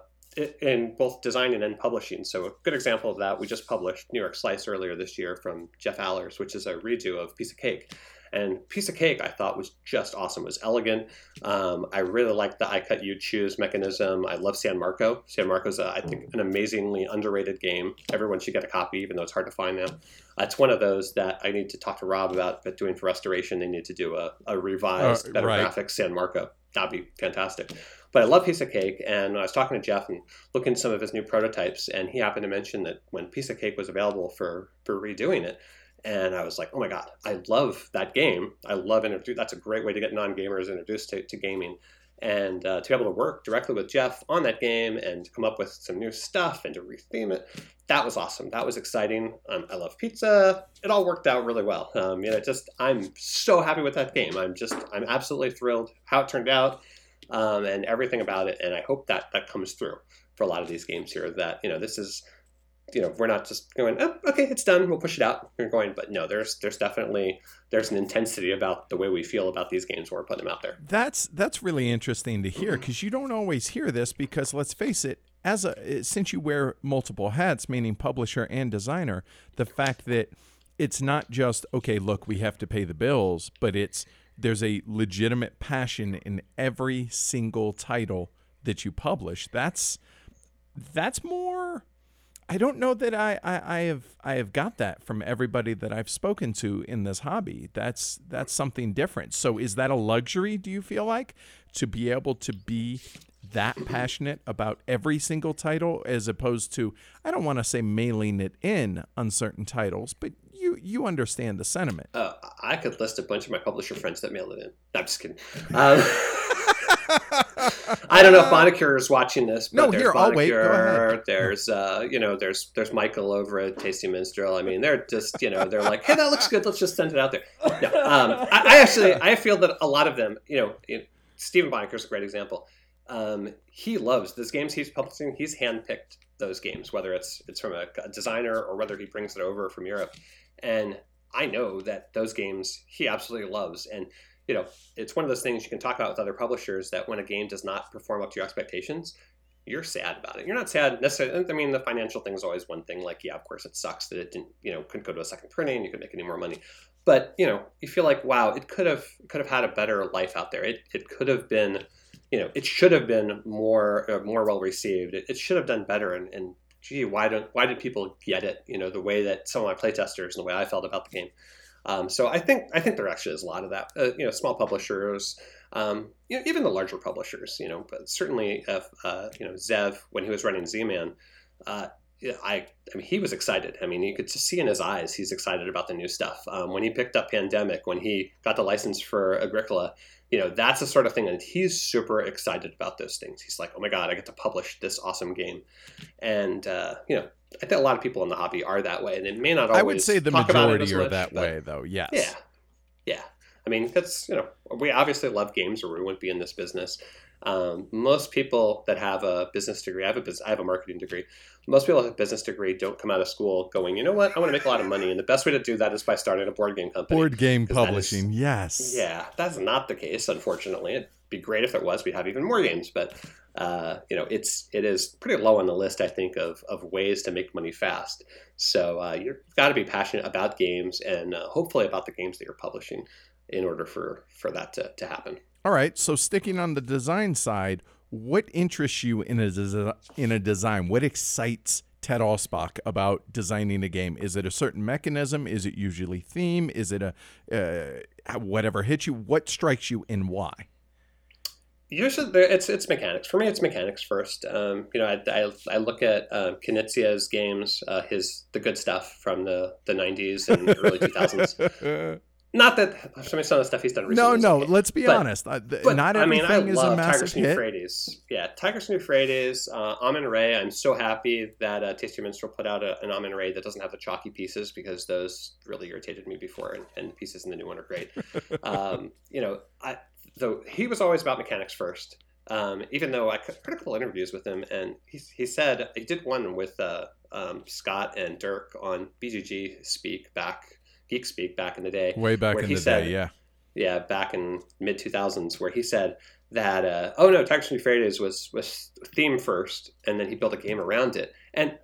in both designing and publishing. So a good example of that, we just published New York Slice earlier this year from Jeff Allers, which is a redo of Piece of Cake. And Piece of Cake, I thought was just awesome. It was elegant. Um, I really liked the I cut you choose mechanism. I love San Marco. San Marco's, a, I think, an amazingly underrated game. Everyone should get a copy, even though it's hard to find now. Uh, it's one of those that I need to talk to Rob about. But doing for restoration, they need to do a, a revised, uh, better right. graphics San Marco. That'd be fantastic. But I love Piece of Cake, and I was talking to Jeff and looking at some of his new prototypes, and he happened to mention that when Piece of Cake was available for for redoing it, and I was like, oh my god, I love that game. I love introduce. That's a great way to get non-gamers introduced to, to gaming, and uh, to be able to work directly with Jeff on that game and come up with some new stuff and to retheme it. That was awesome. That was exciting. Um, I love pizza. It all worked out really well. Um, you know, just I'm so happy with that game. I'm just I'm absolutely thrilled how it turned out um, and everything about it. And I hope that that comes through for a lot of these games here. That you know, this is you know we're not just going oh, okay it's done we'll push it out. We're going but no there's there's definitely there's an intensity about the way we feel about these games when we're putting them out there. That's that's really interesting to hear mm-hmm. because you don't always hear this because let's face it as a eh, since you wear multiple hats meaning publisher and designer the fact that it's not just okay look we have to pay the bills but it's there's a legitimate passion in every single title that you publish. That's that's more I don't know that I, I, I, have I have got that from everybody that I've spoken to in this hobby. That's that's something different. So is that a luxury? Do you feel like to be able to be that passionate about every single title as opposed to I don't want to say mailing it in on certain titles, but you you understand the sentiment. Uh, I could list a bunch of my publisher friends that mail it in. No, I'm just kidding. Um, I don't know if Monicure is watching this. But no, there's here I'll wait. There's uh, you know, there's there's Michael over at Tasty Minstrel. I mean, they're just you know, they're like, hey, that looks good. Let's just send it out there. No, um, I, I, actually I feel that a lot of them, you know, Stephen Buonocore is a great example. Um, he loves those games he's publishing. He's handpicked those games, whether it's it's from a, a designer or whether he brings it over from Europe. And I know that those games he absolutely loves. And you know, it's one of those things you can talk about with other publishers that when a game does not perform up to your expectations, you're sad about it. You're not sad necessarily. I mean, the financial thing is always one thing. Like, yeah, of course, it sucks that it didn't, you know, couldn't go to a second printing. You couldn't make any more money. But you know, you feel like, wow, it could have could have had a better life out there. It it could have been, you know, it should have been more uh, more well received. It, it, should have done better. And, and gee, why don't why did people get it? You know, the way that some of my playtesters and the way I felt about the game. Um, so I think I think there actually is a lot of that. Uh, you know, small publishers, um, you know, even the larger publishers. You know, but certainly if uh, you know Zev when he was running Z-Man, uh, I I mean he was excited. I mean you could see in his eyes he's excited about the new stuff. Um, when he picked up Pandemic, when he got the license for Agricola, you know that's the sort of thing and he's super excited about those things. He's like, oh my god, I get to publish this awesome game, and uh, you know I think a lot of people in the hobby are that way, and it may not always. I would say the majority are much, that way, though. Yes. Yeah. Yeah. I mean, that's you know, we obviously love games, or we wouldn't be in this business. Um, most people that have a business degree, I have a business, I have a marketing degree. Most people with a business degree don't come out of school going, you know what, I want to make a lot of money, and the best way to do that is by starting a board game company. Board game publishing, is, yes. Yeah, that's not the case, unfortunately. It'd be great if it was. We'd have even more games, but uh, you know, it's it is pretty low on the list, I think, of, of ways to make money fast. So uh, you've got to be passionate about games and uh, hopefully about the games that you're publishing in order for for that to, to happen. All right. So sticking on the design side, what interests you in a in a design? What excites Ted Alspach about designing a game? Is it a certain mechanism? Is it usually theme? Is it a uh, whatever hits you? What strikes you and why? Usually, it's it's mechanics. For me, it's mechanics first. Um, you know, I, I, I, look at uh, Knizia's games, uh, his the good stuff from the the '90s and early 2000s. Not that some of the stuff he's done recently. No, no. Let's be but, honest. Uh, but, not everything I mean, I is love a massive Tigris hit. Euphrates. Yeah, Tigris and Euphrates. Uh, Amun-Re. I'm so happy that uh, Tasty Minstrel put out a, an Amun-Re that doesn't have the chalky pieces because those really irritated me before, and, and the pieces in the new one are great. um, you know, I, though he was always about mechanics first. Um, even though I heard a couple interviews with him, and he, he said he did one with uh, um, Scott and Derk on BGG Speak back Geek Speak back in the day. Way back in the said, day, yeah. Yeah, back in mid 2000s, where he said that, uh, oh no, and Euphrates was, was theme first, and then he built a game around it. And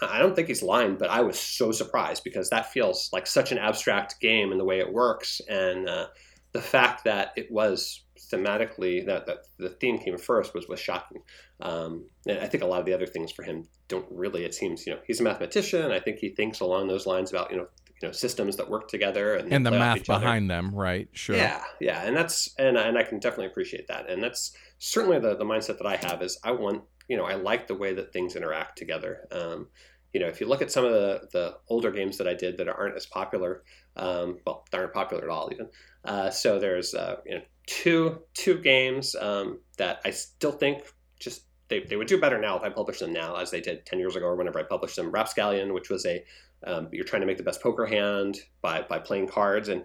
I don't think he's lying, but I was so surprised because that feels like such an abstract game and the way it works. And uh, the fact that it was thematically that, that the theme came first was was shocking. Um, and I think a lot of the other things for him don't really. It seems you know he's a mathematician. I think he thinks along those lines about you know you know systems that work together and, and the math behind other. them, right? Sure. Yeah, yeah, and that's and and I can definitely appreciate that, and that's certainly the the mindset that I have is I want you know I like the way that things interact together. Um, you know, if you look at some of the the older games that I did that aren't as popular, um, well, aren't popular at all even. Uh, so there's uh, you know two two games um, that I still think just they, they would do better now if I published them now, as they did 10 years ago or whenever I published them. Rapscallion, which was a um, you're trying to make the best poker hand by by playing cards, and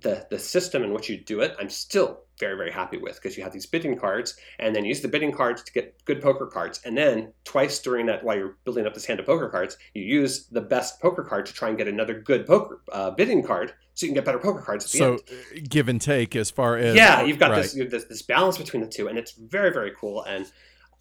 the the system in which you do it, I'm still very very happy with because you have these bidding cards, and then use the bidding cards to get good poker cards, and then twice during that while you're building up this hand of poker cards, you use the best poker card to try and get another good poker uh, bidding card, so you can get better poker cards. so end. Uh, give and take as far as yeah, you've got right. this, this this balance between the two, and it's very very cool and.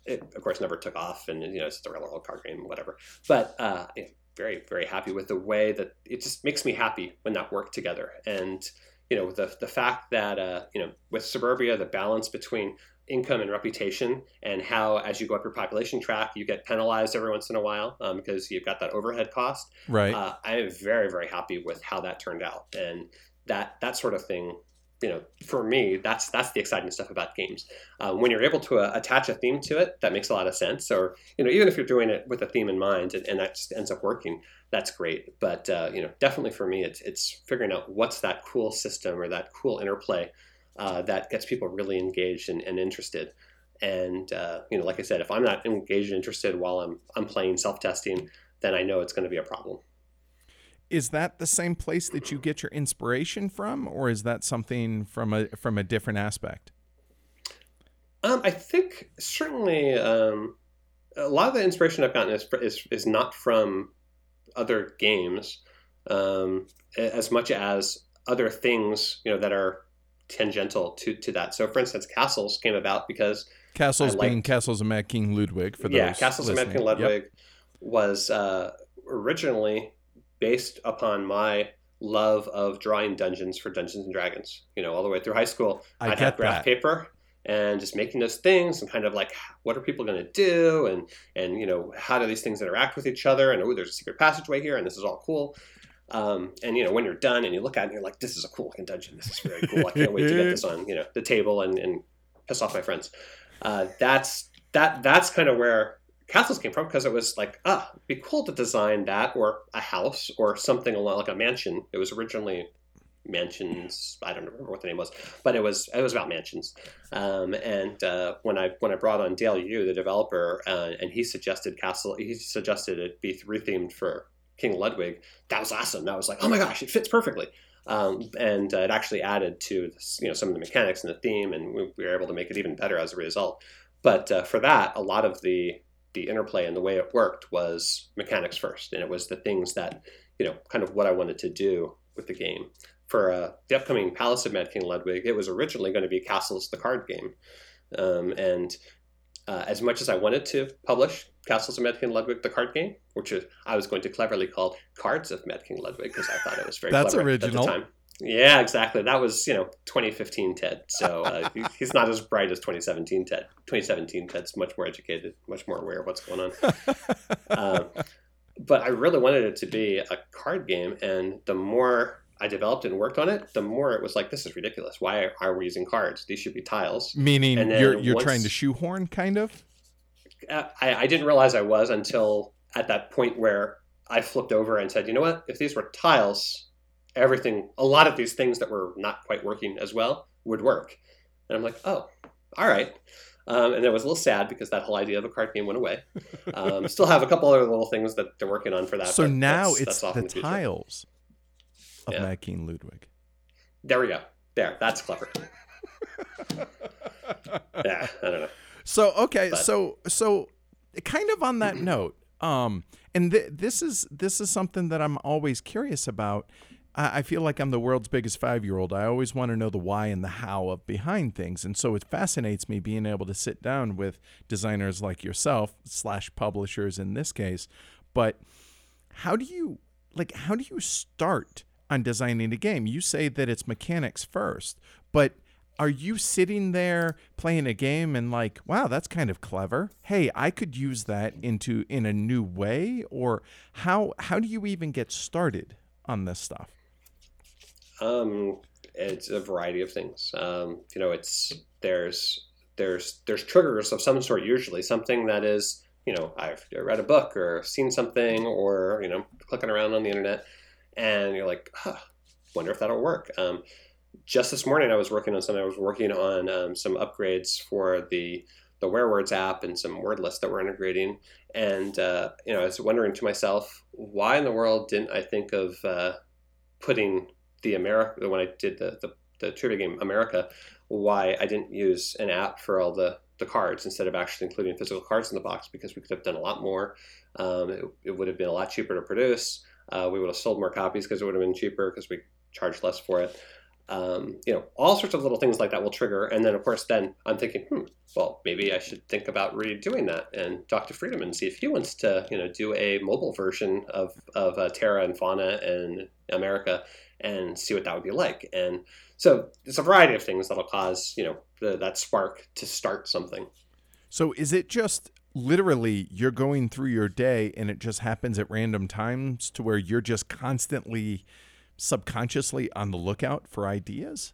It, of course, never took off, and you know it's just a regular old card game, whatever. But uh, very very happy with the way that it just makes me happy when that worked together and you know the the fact that uh, you know with suburbia the balance between income and reputation and how as you go up your population track you get penalized every once in a while um, because you've got that overhead cost. Right. Uh, i am very very happy with how that turned out. And that that sort of thing you know, for me, that's that's the exciting stuff about games. Um, when you're able to uh, attach a theme to it, that makes a lot of sense. Or you know, even if you're doing it with a theme in mind and, and that just ends up working, that's great. But uh, you know, definitely for me, it's it's figuring out what's that cool system or that cool interplay uh, that gets people really engaged and, and interested. And uh, you know, like I said, if I'm not engaged and interested while I'm I'm playing self testing, then I know it's going to be a problem is that the same place that you get your inspiration from, or is that something from a from a different aspect? Um, I think certainly um, a lot of the inspiration I've gotten is, is, is not from other games um, as much as other things you know that are tangential to, to that. So, for instance, castles came about because castles being castles of Mad King Ludwig. For those yeah, castles listening. of Mad King Ludwig yep. was uh, originally based upon my love of drawing dungeons for Dungeons and Dragons. You know, all the way through high school, I would have graph that. paper and just making those things and kind of like what are people going to do and and you know how do these things interact with each other? And oh there's a secret passageway here and this is all cool. Um, and you know when you're done and you look at it and you're like this is a cool looking dungeon. This is very cool. I can't wait to get this on you know the table and, and piss off my friends. Uh, that's that that's kind of where castles came from because it was like, ah, it'd be cool to design that or a house or something along like a mansion. It was originally mansions. I don't remember what the name was, but it was it was about mansions. Um, and uh, when I when I brought on Dale Yu, the developer, uh, and he suggested castle, he suggested it be rethemed for King Ludwig. That was awesome. That was like, oh my gosh, it fits perfectly. Um, and uh, it actually added to you know some of the mechanics and the theme, and we, we were able to make it even better as a result. But uh, for that, a lot of the the interplay and the way it worked was mechanics first, and it was the things that you know, kind of what I wanted to do with the game. For uh, the upcoming Palace of Mad King Ludwig, it was originally going to be Castles the card game, um, and uh, as much as I wanted to publish Castles of Mad King Ludwig the card game, which is, I was going to cleverly call Cards of Mad King Ludwig because I thought it was very That's original. At the time. Yeah, exactly. That was you know 2015 Ted. So uh, he's not as bright as 2017 Ted. 2017 Ted's much more educated, much more aware of what's going on. um, but I really wanted it to be a card game, and the more I developed and worked on it, the more it was like, this is ridiculous. Why are we using cards? These should be tiles. Meaning you're you're once, trying to shoehorn, kind of. Uh, I, I didn't realize I was until at that point where I flipped over and said, you know what? If these were tiles, everything, a lot of these things that were not quite working as well would work. And I'm like, oh, all right. Um, and it was a little sad because that whole idea of a card game went away. Um, still have a couple other little things that they're working on for that. So now that's, it's that's the, the tiles of Yeah. Mad King Ludwig. There we go. There, that's clever. yeah, I don't know. So okay, But- so so kind of on that note, um, and th- this is this is something that I'm always curious about. I, feel like I'm the world's biggest five year old. I always want to know the why and the how of behind things, and so it fascinates me being able to sit down with designers like yourself slash publishers in this case. But how do you like? How do you start on designing a game? You say that it's mechanics first, but are you sitting there playing a game and like wow that's kind of clever hey i could use that into in a new way or how how do you even get started on this stuff Um, it's a variety of things. Um, you know, it's there's there's there's triggers of some sort. Usually, something that is you know I've read a book or seen something or you know clicking around on the internet, and you're like, huh, wonder if that'll work. Um, just this morning, I was working on something. I was working on um, some upgrades for the the WereWords app and some word lists that we're integrating. And uh, you know, I was wondering to myself, why in the world didn't I think of uh, putting the America when I did the, the the trivia game America, why I didn't use an app for all the the cards instead of actually including physical cards in the box because we could have done a lot more. Um, it, it would have been a lot cheaper to produce. Uh, we would have sold more copies because it would have been cheaper because we charged less for it. Um, you know, all sorts of little things like that will trigger. And then, of course, then I'm thinking, hmm, well, maybe I should think about redoing that and talk to Friedemann and see if he wants to, you know, do a mobile version of, of uh, Terra and Fauna and America and see what that would be like. And so it's a variety of things that'll cause, you know, the, that spark to start something. so is it just literally you're going through your day and it just happens at random times to where you're just constantly subconsciously on the lookout for ideas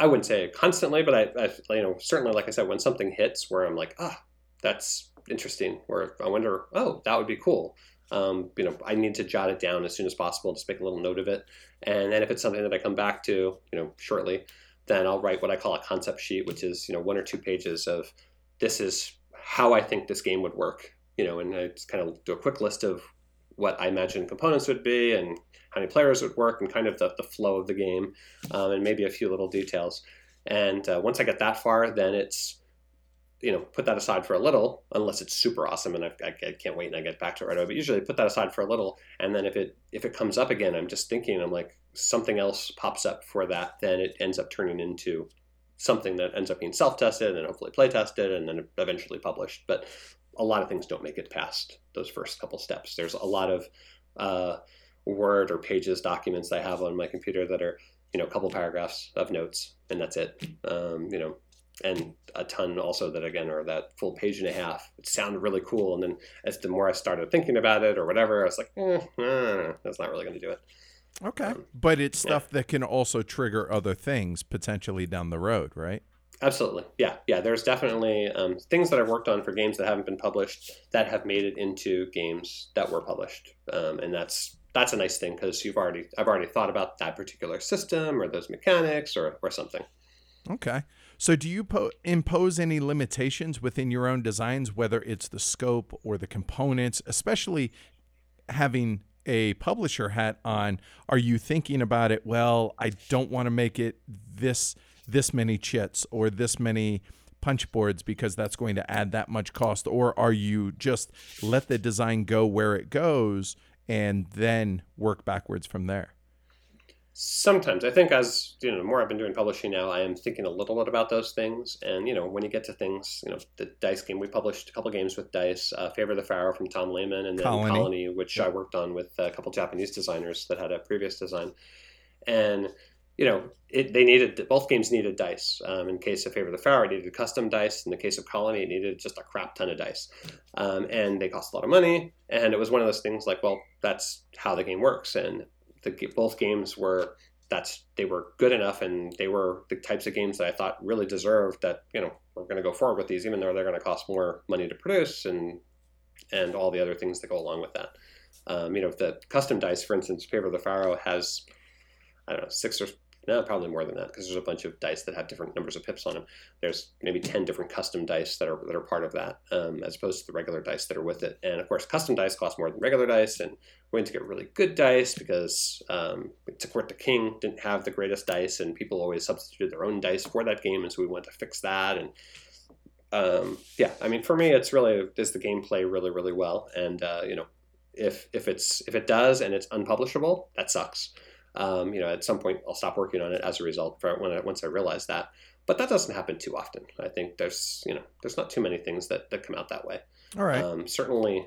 I wouldn't say constantly, but I, I, you know, certainly, like I said, when something hits where I'm like, ah, that's interesting, or I wonder, oh, that would be cool. Um, you know, I need to jot it down as soon as possible, just make a little note of it. And then if it's something that I come back to, you know, shortly, then I'll write what I call a concept sheet, which is, you know, one or two pages of this is how I think this game would work, you know, and I just kind of do a quick list of what I imagine components would be and how many players would work and kind of the, the flow of the game um, and maybe a few little details. And uh, once I get that far, then it's, you know, put that aside for a little, unless it's super awesome and I, I, I can't wait and I get back to it right away. But usually put that aside for a little, and then if it if it comes up again, I'm just thinking, I'm like something else pops up for that, then it ends up turning into something that ends up being self-tested and hopefully play tested and then eventually published. But a lot of things don't make it past those first couple steps. There's a lot of uh, Word or Pages documents I have on my computer that are you know a couple paragraphs of notes and that's it. Um, you know, and a ton also that again are that full page and a half. It sounded really cool, and then as the more I started thinking about it or whatever, I was like, eh, eh, that's not really going to do it. Okay, um, but it's stuff yeah. that can also trigger other things potentially down the road, right? Absolutely. Yeah. Yeah. There's definitely um, things that I've worked on for games that haven't been published that have made it into games that were published. Um, and that's that's a nice thing because you've already I've already thought about that particular system or those mechanics or, or something. Okay. So do you po- impose any limitations within your own designs, whether it's the scope or the components, especially having a publisher hat on? Are you thinking about it? Well, I don't want to make it this this many chits or this many punch boards because that's going to add that much cost or are you just let the design go where it goes and then work backwards from there sometimes i think as you know the more i've been doing publishing now i am thinking a little bit about those things and you know when you get to things you know the dice game we published a couple games with dice uh, favor of the pharaoh from tom lehmann and then colony, colony which i worked on with a couple japanese designers that had a previous design and you know, it, they needed both games needed dice. Um, in case of Favor of the Pharaoh, it needed custom dice. In the case of Colony, it needed just a crap ton of dice, um, and they cost a lot of money. And it was one of those things like, well, that's how the game works. And the, both games were that's they were good enough, and they were the types of games that I thought really deserved that. You know, we're going to go forward with these, even though they're going to cost more money to produce, and and all the other things that go along with that. Um, you know, the custom dice, for instance, Favor of the Pharaoh has I don't know six or no, probably more than that because there's a bunch of dice that have different numbers of pips on them. There's maybe ten different custom dice that are that are part of that, um, as opposed to the regular dice that are with it. And of course, custom dice cost more than regular dice, and we're going to get really good dice because um, to court the king didn't have the greatest dice, and people always substituted their own dice for that game, and so we went to fix that. And um, yeah, I mean, for me, it's really does the game play really really well, and uh, you know, if if it's if it does and it's unpublishable, that sucks. Um, you know, at some point I'll stop working on it as a result for when I, once I realize that. But that doesn't happen too often. I think there's you know there's not too many things that, that come out that way. All right. Um, certainly,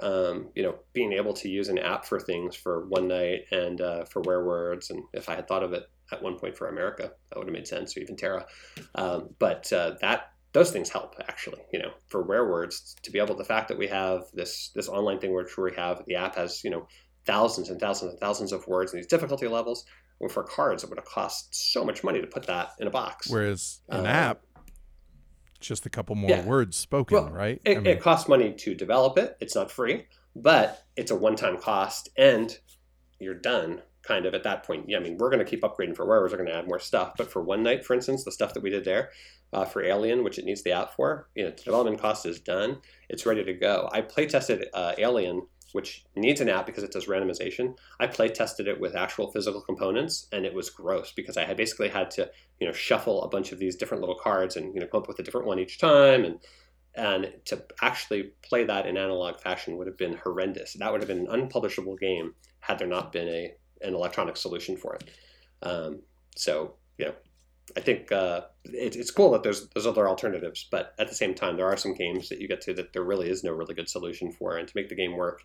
um, you know, being able to use an app for things for one night and uh, for WereWords, and if I had thought of it at one point for America, that would have made sense, or even Terra. Um, but uh, that those things help actually. You know, for WereWords to be able the fact that we have this this online thing where we have the app has you know thousands and thousands and thousands of words in these difficulty levels. Well, for cards, it would have cost so much money to put that in a box. Whereas an um, app, just a couple more yeah. words spoken, well, right? It, I mean, it costs money to develop it. It's not free, but it's a one-time cost, and you're done kind of at that point. Yeah, I mean, we're going to keep upgrading for where we're going to add more stuff, but for one night, for instance, the stuff that we did there uh, for Alien, which it needs the app for, you know, the development cost is done. It's ready to go. I play tested uh, Alien which needs an app because it does randomization. I play tested it with actual physical components, and it was gross because I had basically had to, you know, shuffle a bunch of these different little cards and you know come up with a different one each time, and and to actually play that in analog fashion would have been horrendous. That would have been an unpublishable game had there not been a an electronic solution for it. Um, so you know, I think uh, it, it's cool that there's there's other alternatives, but at the same time, there are some games that you get to that there really is no really good solution for, and to make the game work,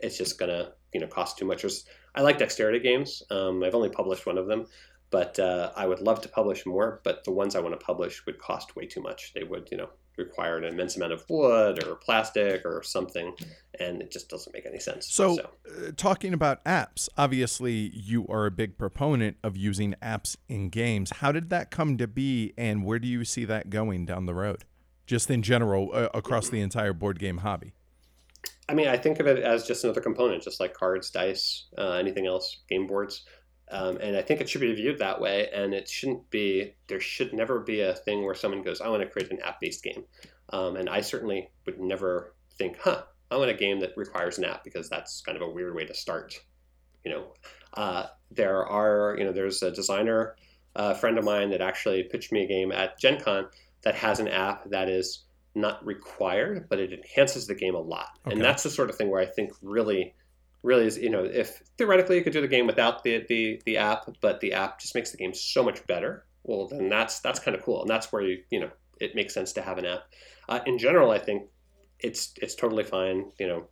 it's just gonna you know cost too much. There's, I like dexterity games. Um, I've only published one of them, but uh, I would love to publish more. But the ones I want to publish would cost way too much. They would you know require an immense amount of wood or plastic or something, and it just doesn't make any sense. So, so. Uh, talking about apps, obviously you are a big proponent of using apps in games. How did that come to be, and where do you see that going down the road? Just in general, uh, across the entire board game hobby. I mean, I think of it as just another component, just like cards, dice, uh, anything else, game boards. Um, and I think it should be viewed that way. And it shouldn't be, there should never be a thing where someone goes, I want to create an app based game. Um, and I certainly would never think, huh, I want a game that requires an app because that's kind of a weird way to start. You know, uh, there are, you know, there's a designer, a uh, friend of mine that actually pitched me a game at Gen Con that has an app that is not required, but it enhances the game a lot. Okay. And that's the sort of thing where I think really really is you know if theoretically you could do the game without the, the the app but the app just makes the game so much better well then that's that's kind of cool and that's where you you know it makes sense to have an app. Uh, in general i think it's it's totally fine you know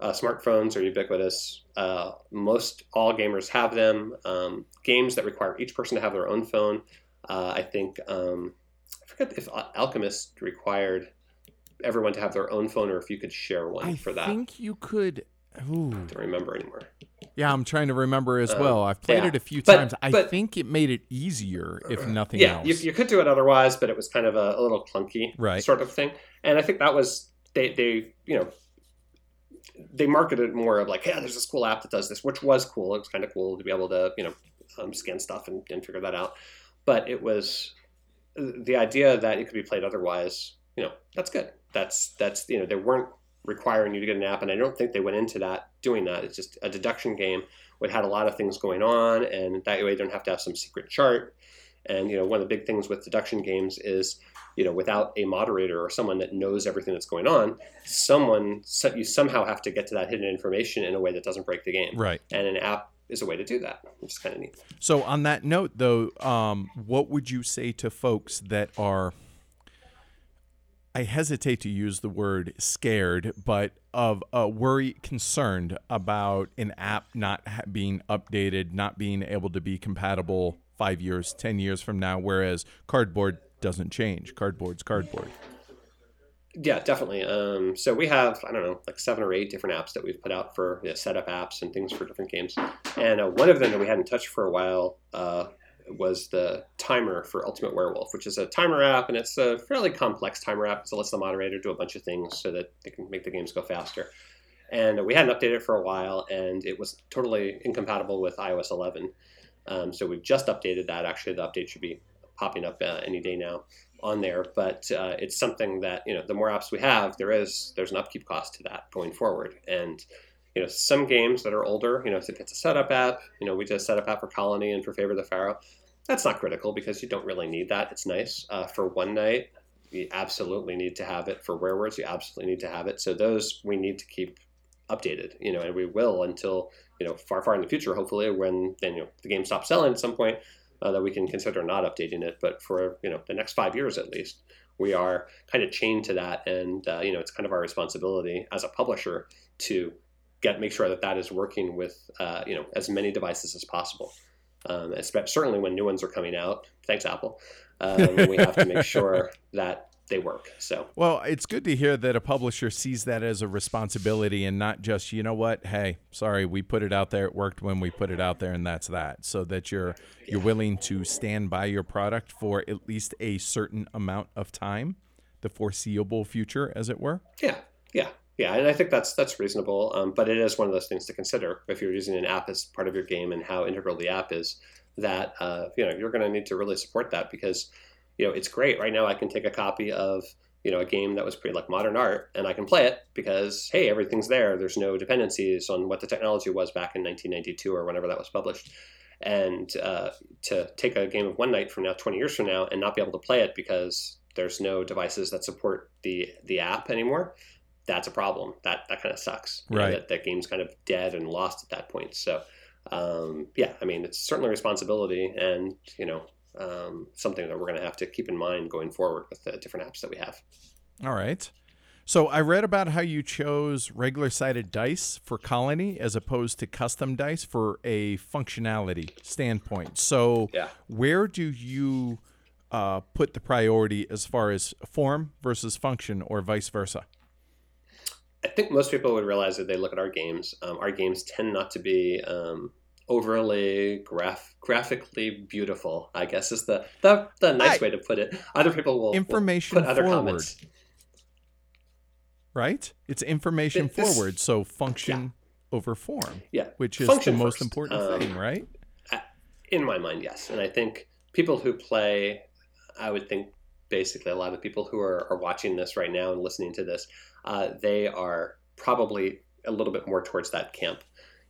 uh, smartphones are ubiquitous uh, most all gamers have them um, games that require each person to have their own phone uh, i think um, i forget if alchemist required everyone to have their own phone or if you could share one I for that. i think you could Ooh. I don't remember anymore. Yeah, I'm trying to remember as uh, well. I've played yeah. it a few but, times. I but, think it made it easier, if nothing yeah, else. Yeah, you, you, could do it otherwise, but it was kind of a, a, little clunky right. sort of thing. And I think that was they they you know they marketed more of like, yeah, there's this cool app that does this, which was cool. It was kind of cool to be able to you know um, scan stuff and, and figure that out. But it was the idea that it could be played otherwise. You know, that's good. That's that's you know there weren't requiring you to get an app. And I don't think they went into that doing that. It's just a deduction game. It had a lot of things going on, and that way you don't have to have some secret chart. And you know, one of the big things with deduction games is, you know, without a moderator or someone that knows everything that's going on, someone you somehow have to get to that hidden information in a way that doesn't break the game. Right. And an app is a way to do that, which is kind of neat. So on that note, though, um, what would you say to folks that are I hesitate to use the word scared, but of uh, worry, concerned about an app not being updated, not being able to be compatible five years, 10 years from now, whereas cardboard doesn't change. Cardboard's cardboard. Yeah, definitely. Um, so we have, I don't know, like seven or eight different apps that we've put out for you know, setup apps and things for different games. And uh, one of them that we hadn't touched for a while uh, was the timer for Ultimate Werewolf, which is a timer app, and it's a fairly complex timer app. So it lets the moderator do a bunch of things so that they can make the games go faster. And we hadn't updated it for a while, and it was totally incompatible with iOS 11. Um, so we've just updated that. Actually, the update should be popping up uh, any day now on there. But uh, it's something that you know, the more apps we have, there is there's an upkeep cost to that going forward, and you know, some games that are older, you know, if it's a setup app, you know, we did a setup app for Colony and for Favor the Pharaoh. That's not critical because you don't really need that. It's nice. Uh, for one night, you absolutely need to have it. For Werewords, you absolutely need to have it. So those we need to keep updated, you know, and we will until, you know, far, far in the future, hopefully, when then, you know, the game stops selling at some point, uh, that we can consider not updating it. But for, you know, the next five years at least, we are kind of chained to that. And, uh, you know, it's kind of our responsibility as a publisher to get make sure that that is working with uh, you know as many devices as possible. Um, certainly when new ones are coming out, thanks Apple, um, we have to make sure that they work. So well, it's good to hear that a publisher sees that as a responsibility and not just you know what, hey, sorry, we put it out there, it worked when we put it out there, and that's that. So that you're you're willing to stand by your product for at least a certain amount of time, the foreseeable future, as it were. Yeah, yeah. Yeah, and I think that's that's reasonable. Um, but it is one of those things to consider if you're using an app as part of your game and how integral the app is. That uh, you know you're going to need to really support that because you know it's great right now. I can take a copy of you know a game that was pretty like modern art and I can play it because hey everything's there. There's no dependencies on what the technology was back in 1992 or whenever that was published. And uh, to take a game of one night from now, 20 years from now, and not be able to play it because there's no devices that support the the app anymore that's a problem. That that kind of sucks. Right. Know, that that game's kind of dead and lost at that point. So um, yeah, I mean it's certainly a responsibility, and you know um, something that we're going to have to keep in mind going forward with the different apps that we have. All right. So I read about how you chose regular sided dice for Colony as opposed to custom dice for a functionality standpoint. So yeah. where do you uh, put the priority as far as form versus function, or vice versa? I think most people would realize that they look at our games. Um, our games tend not to be um, overly graph graphically beautiful. I guess is the the, the nice way to put it. Other people will information will put other forward. comments. Right? It's information This- forward, so function over form, Yeah, which is Function the most first. important Um, thing, right? in my mind, yes. And I think people who play, I would think basically a lot of people who are, are watching this right now and listening to this, uh, they are probably a little bit more towards that camp.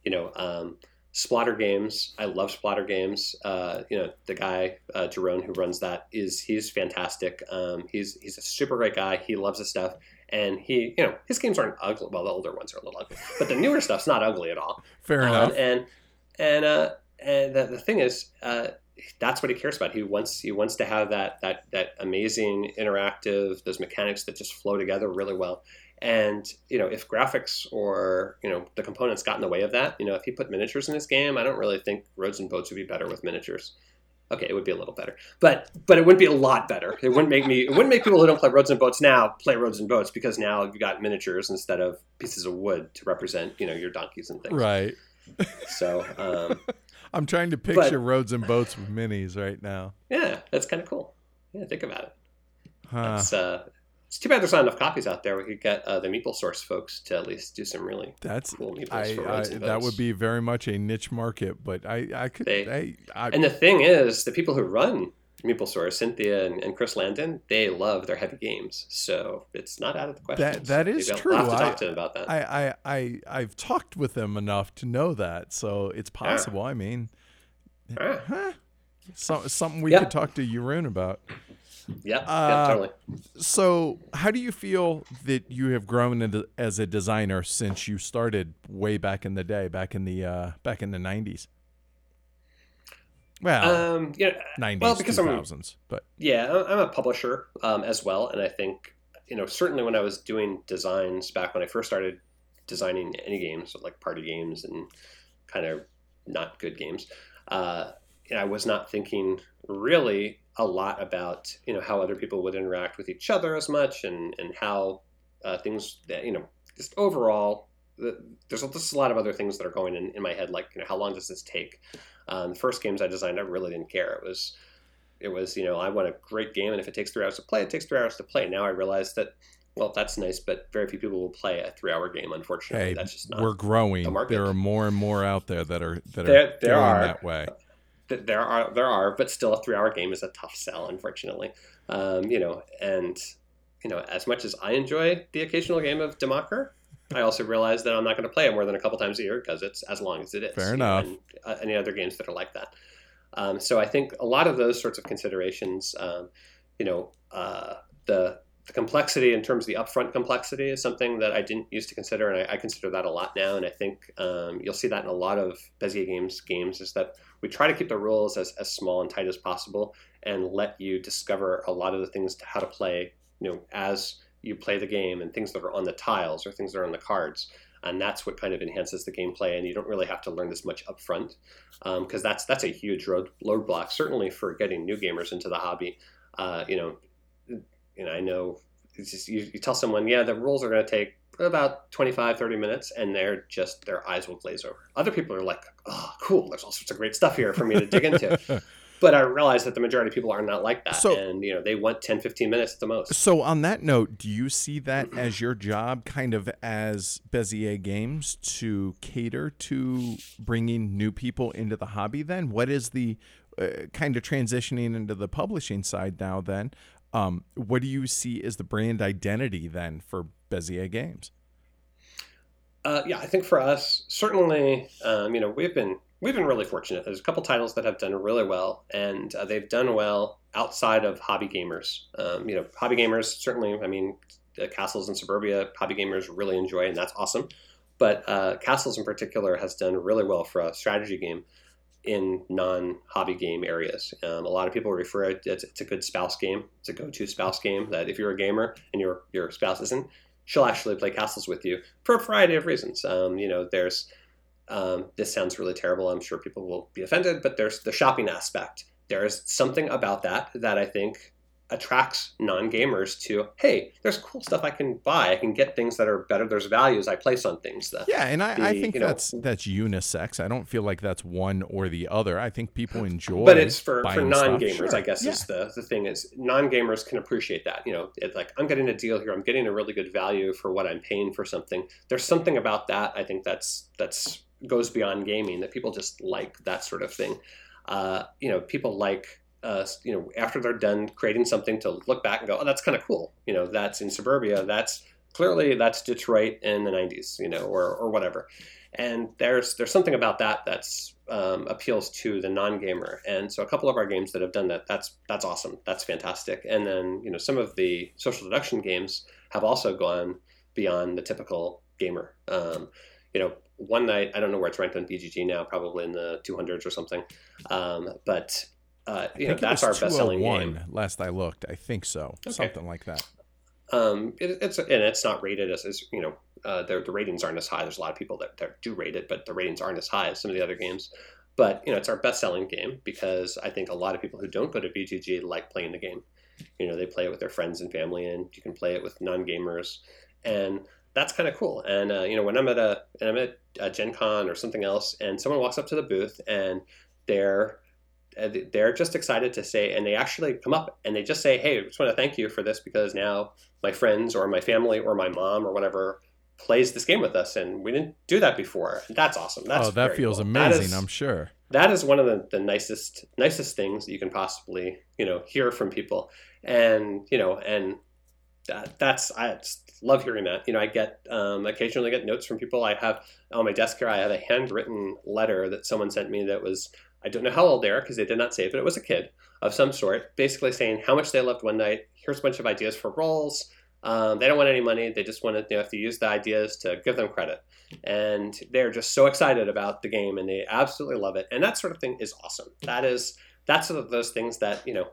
You know, um, Splotter games. I love Splotter games. Uh, you know, the guy uh, Jeroen who runs that is he's fantastic. Um, he's he's a super great guy. He loves his stuff, and he you know his games aren't ugly. Well, the older ones are a little ugly, but the newer stuff's not ugly at all. Fair Um, enough. and and uh, and the, the thing is, uh, that's what he cares about. He wants he wants to have that that that amazing interactive those mechanics that just flow together really well. And you know, if graphics or you know the components got in the way of that, you know, if he put miniatures in his game, I don't really think roads and boats would be better with miniatures. Okay, it would be a little better, but but it wouldn't be a lot better. It wouldn't make me. It wouldn't make people who don't play roads and boats now play roads and boats because now you've got miniatures instead of pieces of wood to represent you know your donkeys and things. right. So um, I'm trying to But- picture roads and boats with minis right now. yeah, that's kind of cool. Yeah, think about it. Huh. It's, uh, it's too bad there's not enough copies out there. We could get uh, the Meeple Source folks to at least do some really That's cool meeples I, for I that would be very much a niche market, but I I could They- I, I And the thing is, the people who run Meeple Source, Cynthia and, and Chris Landon, they love their heavy games. So it's not out of the question. That- that is true. I'll have to I- talk to them about that. I, I, I, I've talked with them enough to know that, so it's possible. I mean, Ah, huh? So, something we Yeah. could talk to Jeroen about. Yeah, Uh, yeah, totally. So, how do you feel that you have grown as a designer since you started way back in the day, back in the uh, back in the nineties? Well, Um, yeah, nineties, well, because I'm- thousands, but Yeah, I'm a publisher um, as well, and I think you know certainly when I was doing designs back when I first started designing any games, like party games and kind of not good games, uh, I was not thinking really a lot about you know how other people would interact with each other as much, and and how uh, things that you know just overall. the- There's a lot of other things that are going in, in my head, like you know, how long does this take? Um, the first games I designed, I really didn't care. It was it was you know i want a great game and if it takes three hours to play it takes three hours to play now i realize that well that's nice but very few people will play a three hour game unfortunately hey, that's just not we're growing. the. There are more and more out there that are that are There- there going are. that way. Th- there are there are but still a three hour game is a tough sell unfortunately. Um, you know and you know as much as i enjoy the occasional game of democker i also realize that i'm not going to play it more than a couple times a year because it's as long as it is. Fair enough. and uh, any other games that are like that. Um, so i think a lot of those sorts of considerations um, you know uh, the the complexity in terms of the upfront complexity is something that I didn't used to consider, and I, I consider that a lot now. And I think um, you'll see that in a lot of Bezier games. Games is that we try to keep the rules as, as small and tight as possible, and let you discover a lot of the things to how to play. You know, as you play the game, and things that are on the tiles or things that are on the cards, and that's what kind of enhances the gameplay. And you don't really have to learn this much upfront, because that's that's a huge road roadblock, certainly for getting new gamers into the hobby. Uh, you know, know, I know it's just, you, you tell someone, yeah, the rules are going to take about 25, 30 minutes, and they're just, their eyes will glaze over. Other people are like, oh, cool, there's all sorts of great stuff here for me to dig into. But I realize that the majority of people are not like that. So- and, you know, they want 10, 15 minutes at the most. So on that note, do you see that as your job, kind of as Bezier Games, to cater to bringing new people into the hobby? Then, what is the uh, kind of transitioning into the publishing side now? Then, um, what do you see as the brand identity then for Bezier Games? Uh, yeah, I think for us, certainly, um, you know, we've been we've been really fortunate. There's a couple titles that have done really well, and uh, they've done well outside of hobby gamers. Um, you know, hobby gamers certainly. I mean, uh, Castles and Suburbia, hobby gamers really enjoy, and that's awesome. But uh, Castles in particular has done really well for a strategy game in non-hobby game areas. Um, a lot of people refer it it's, it's a good spouse game. It's a go-to spouse game that if you're a gamer and your your spouse isn't, she'll actually play castles with you for a variety of reasons. Um, you know, there's um, this sounds really terrible. I'm sure people will be offended, but there's the shopping aspect there's something about that that I think attracts non-gamers to hey there's cool stuff i can buy. I can get things that are better. There's values. I place on things that yeah and i, the, I think that's know, that's unisex. I don't feel like that's one or the other. I think people enjoy but it's for, for non-gamers sure. i guess yeah. is the, the thing is non-gamers can appreciate that you know it's like i'm getting a deal here. I'm getting a really good value for what i'm paying for something. There's something about that i think that's that's goes beyond gaming that people just like that sort of thing. Uh, you know people like uh, you know, after they're done creating something to look back and go, oh, that's kind of cool. You know, that's in suburbia. That's clearly that's Detroit in the '90s. You know, or or whatever. And there's there's something about that that's um, appeals to the non-gamer. And so a couple of our games that have done that, that's that's awesome. That's fantastic. And then you know some of the social deduction games have also gone beyond the typical gamer. Um, you know, one night I don't know where it's ranked on BGG now, probably in the 200s or something. Um, but uh, you know, that's our best-selling oh game. Last I looked, I think so, okay. something like that. Um, it, it's and it's not rated as, as you know, uh, the, the ratings aren't as high. There's a lot of people that, that do rate it, but the ratings aren't as high as some of the other games. But you know, it's our best-selling game because I think a lot of people who don't go to BGG like playing the game. You know, they play it with their friends and family, and you can play it with non-gamers, and that's kind of cool. And uh, you know, when I'm at a and I'm at a Gen Con or something else, and someone walks up to the booth and they're they're just excited to say, and they actually come up and they just say, "Hey, I just want to thank you for this because now my friends or my family or my mom or whatever plays this game with us, and we didn't do that before." That's awesome. That's oh, that feels cool. amazing. Is, I'm sure. That is one of the, the nicest nicest things that you can possibly you know hear from people, and you know, and that, that's I love hearing that. You know, I get um, occasionally get notes from people. I have on my desk here. I have a handwritten letter that someone sent me that was I don't know how old they are because they did not say, but it was a kid of some sort, basically saying how much they loved One Night. Here's a bunch of ideas for roles. Um, they don't want any money. They just want to, you know, if you use the ideas to give them credit. And they're just so excited about the game and they absolutely love it. And that sort of thing is awesome. That is, that's of those things that, you know,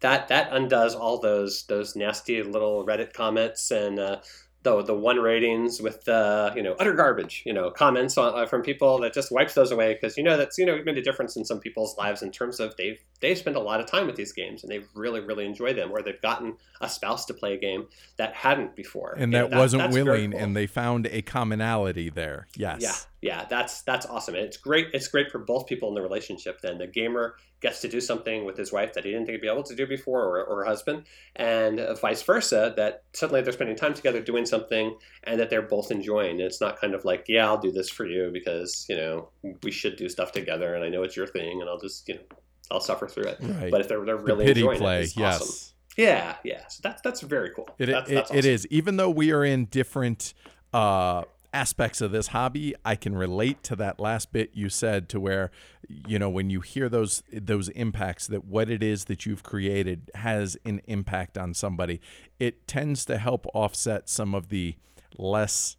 that that undoes all those those nasty little Reddit comments and uh, the the one ratings with the you know utter garbage you know comments on, uh, from people that just wipes those away because you know that's you know made a difference in some people's lives in terms of they've they spend a lot of time with these games and they really really enjoy them or they've gotten a spouse to play a game that hadn't before. And that, that wasn't willing cool. and they found a commonality there. Yes yeah that's that's awesome and it's great it's great for both people in the relationship then the gamer gets to do something with his wife that he didn't think he'd be able to do before, or, or her husband, and vice versa. That suddenly they're spending time together doing something, and that they're both enjoying. And it's not kind of like, yeah, I'll do this for you because you know we should do stuff together, and I know it's your thing, and I'll just you know I'll suffer through it. Right. But if they're they're really the pity enjoying play, it, it's yes. awesome. Yeah, yeah. So that's that's very cool. It, that's, it, that's awesome. it is. Even though we are in different uh, aspects of this hobby i can relate to that last bit you said to where you know when you hear those those impacts that what it is that you've created has an impact on somebody it tends to help offset some of the less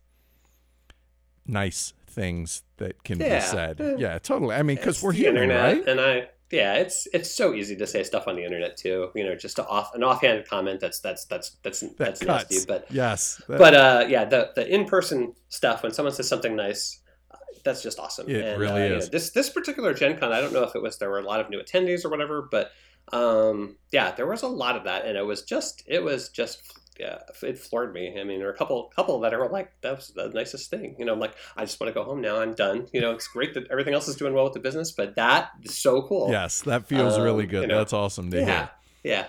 nice things that can yeah. be said uh, yeah totally. I mean because we're human right? and i yeah, it's it's so easy to say stuff on the internet too. You know, just off an offhand comment that's that's that's that's that that's cuts. nasty. But yes, that, but uh, yeah, the the in person stuff when someone says something nice, that's just awesome. It and, really uh, is. You know, this this particular Gen Con, I don't know if it was there were a lot of new attendees or whatever, but um, yeah, there was a lot of that, and it was just it was just yeah, it floored me. I mean, there are a couple couple that are like, that was the nicest thing. You know, I'm like, I just want to go home now. I'm done. You know, it's great that everything else is doing well with the business, but that is so cool. Yes, that feels um, really good. You know, That's awesome to yeah, hear. Yeah.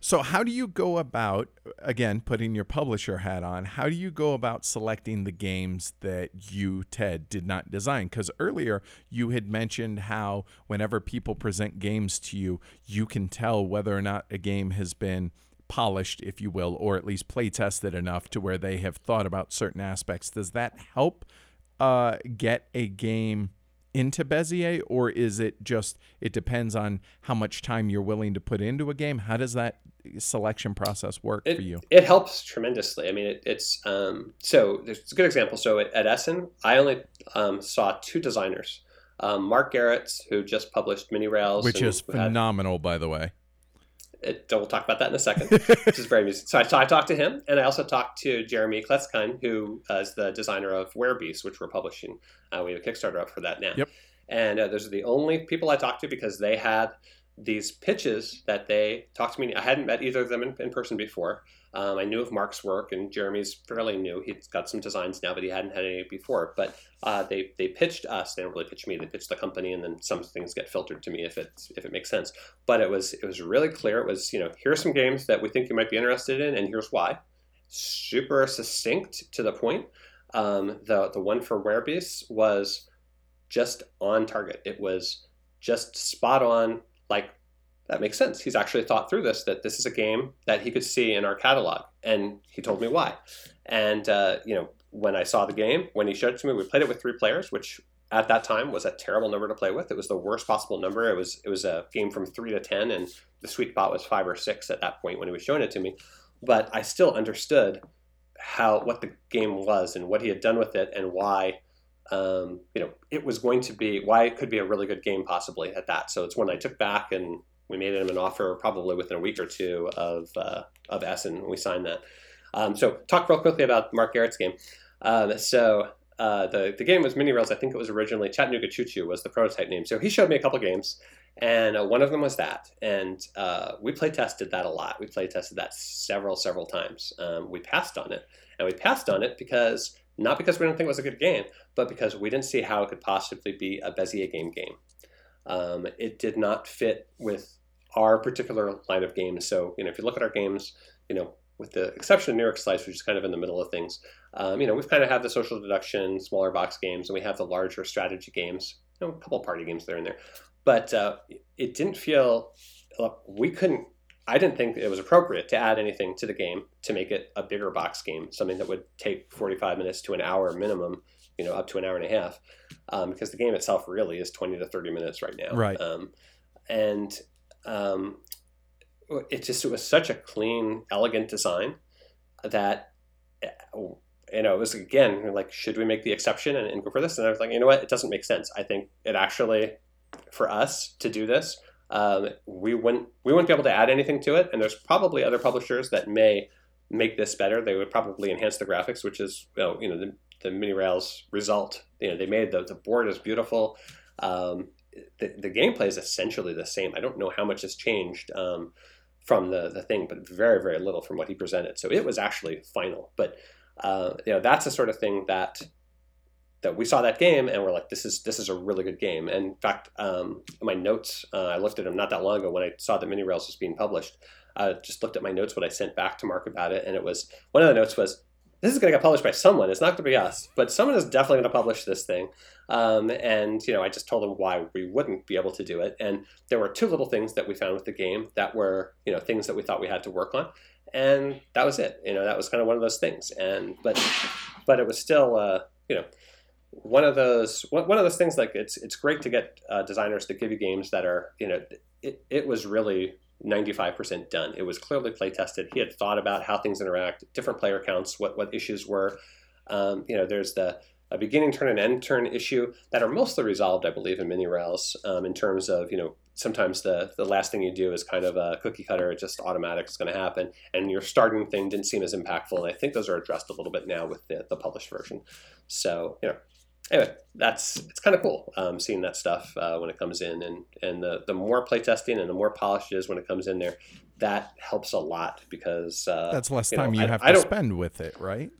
So, how do you go about, again, putting your publisher hat on, how do you go about selecting the games that you, Ted, did not design? Because earlier you had mentioned how whenever people present games to you, you can tell whether or not a game has been polished, if you will, or at least play tested enough to where they have thought about certain aspects. Does that help uh, get a game into Bezier, or is it just it depends on how much time you're willing to put into a game? How does that selection process work it, for you? It helps tremendously. I mean, it, it's um, so there's a good example. So at, at Essen, I only um, saw two designers. Um, Mark Gerrits, who just published Mini Rails, which is phenomenal, had, by the way. It, we'll talk about that in a second, which is very amusing. So I, I, talked to him, and I also talked to Jeremy Kletzkind, who uh, is the designer of Werebeast, which we're publishing. Uh, we have a Kickstarter up for that now. Yep. And uh, those are the only people I talked to because they had these pitches that they talked to me. I hadn't met either of them in, in person before. Um, I knew of Mark's work, and Jeremy's fairly new. He's got some designs now, but he hadn't had any before. But uh, they they pitched us. They didn't really pitch me. They pitched the company, and then some things get filtered to me if it if it makes sense. But it was it was really clear. It was you know here are some games that we think you might be interested in, and here's why. Super succinct to the point. Um, the the one for Werebeast was just on target. It was just spot on. Like that makes sense. He's actually thought through this. That this is a game that he could see in our catalog, and he told me why. And uh, you know, when I saw the game, when he showed it to me, we played it with three players, which at that time was a terrible number to play with. It was the worst possible number. It was it was a game from three to ten, and the sweet spot was five or six at that point when he was showing it to me. But I still understood how what the game was and what he had done with it and why um, you know it was going to be why it could be a really good game possibly at that. So it's when I took back and we made him an offer probably within a week or two of uh, of Essen. We signed that. Um, so talk real quickly about Mark Gerrits' game. Um, so uh, the the game was Mini Rails. I think it was originally Chattanooga Choo Choo was the prototype name. So he showed me a couple games, and uh, one of them was that. And uh, we play tested that a lot. We play tested that several several times. Um, we passed on it, and we passed on it because not because we didn't think it was a good game, but because we didn't see how it could possibly be a Bezier game game. Um, it did not fit with our particular line of games. So, you know, if you look at our games, you know, with the exception of New York Slice, which is kind of in the middle of things, um, you know, we've kind of had the social deduction, smaller box games, and we have the larger strategy games, you know, a couple party games there and there. But uh, it didn't feel, we couldn't, I didn't think it was appropriate to add anything to the game to make it a bigger box game, something that would take 45 minutes to an hour minimum, you know, up to an hour and a half, um, because the game itself really is 20 to 30 minutes right now. Right. Um, and um, it just it was such a clean, elegant design that you know it was again like should we make the exception and, and, go for this? And I was like, you know what, it doesn't make sense. I think it actually for us to do this, um, we wouldn't we wouldn't be able to add anything to it. And there's probably other publishers that may make this better. They would probably enhance the graphics, which is you know, you know the, the mini rails result. You know they made the the board is beautiful. Um, the, the gameplay is essentially the same. I don't know how much has changed um, from the, the thing, but very, very little from what he presented. So it was actually final. But uh, you know, that's the sort of thing that that we saw that game and we're like, this is this is a really good game. And in fact, um, my notes, uh, I looked at them not that long ago when I saw that Mini Rails was being published. I just looked at my notes, what I sent back to Mark about it, and it was one of the notes was this is going to get published by someone. It's not going to be us, but someone is definitely going to publish this thing. Um, and you know, I just told them why we wouldn't be able to do it. And there were two little things that we found with the game that were you know things that we thought we had to work on, and that was it. You know, that was kind of one of those things. And but but it was still uh, you know one of those one of those things like it's it's great to get uh, designers to give you games that are you know it, it was really 95% done. It was clearly play tested. He had thought about how things interact, different player counts, what what issues were. Um, you know, there's the a beginning turn and end turn issue that are mostly resolved, I believe, in mini rails um, in terms of you know sometimes the the last thing you do is kind of a cookie cutter, just automatic, it's going to happen, and your starting thing didn't seem as impactful. And I think those are addressed a little bit now with the, the published version. So you know, anyway, that's it's kind of cool um, seeing that stuff uh, when it comes in, and and the the more playtesting and the more polished it is when it comes in there, that helps a lot because uh, that's less time you, know, you have I, to I spend with it, right?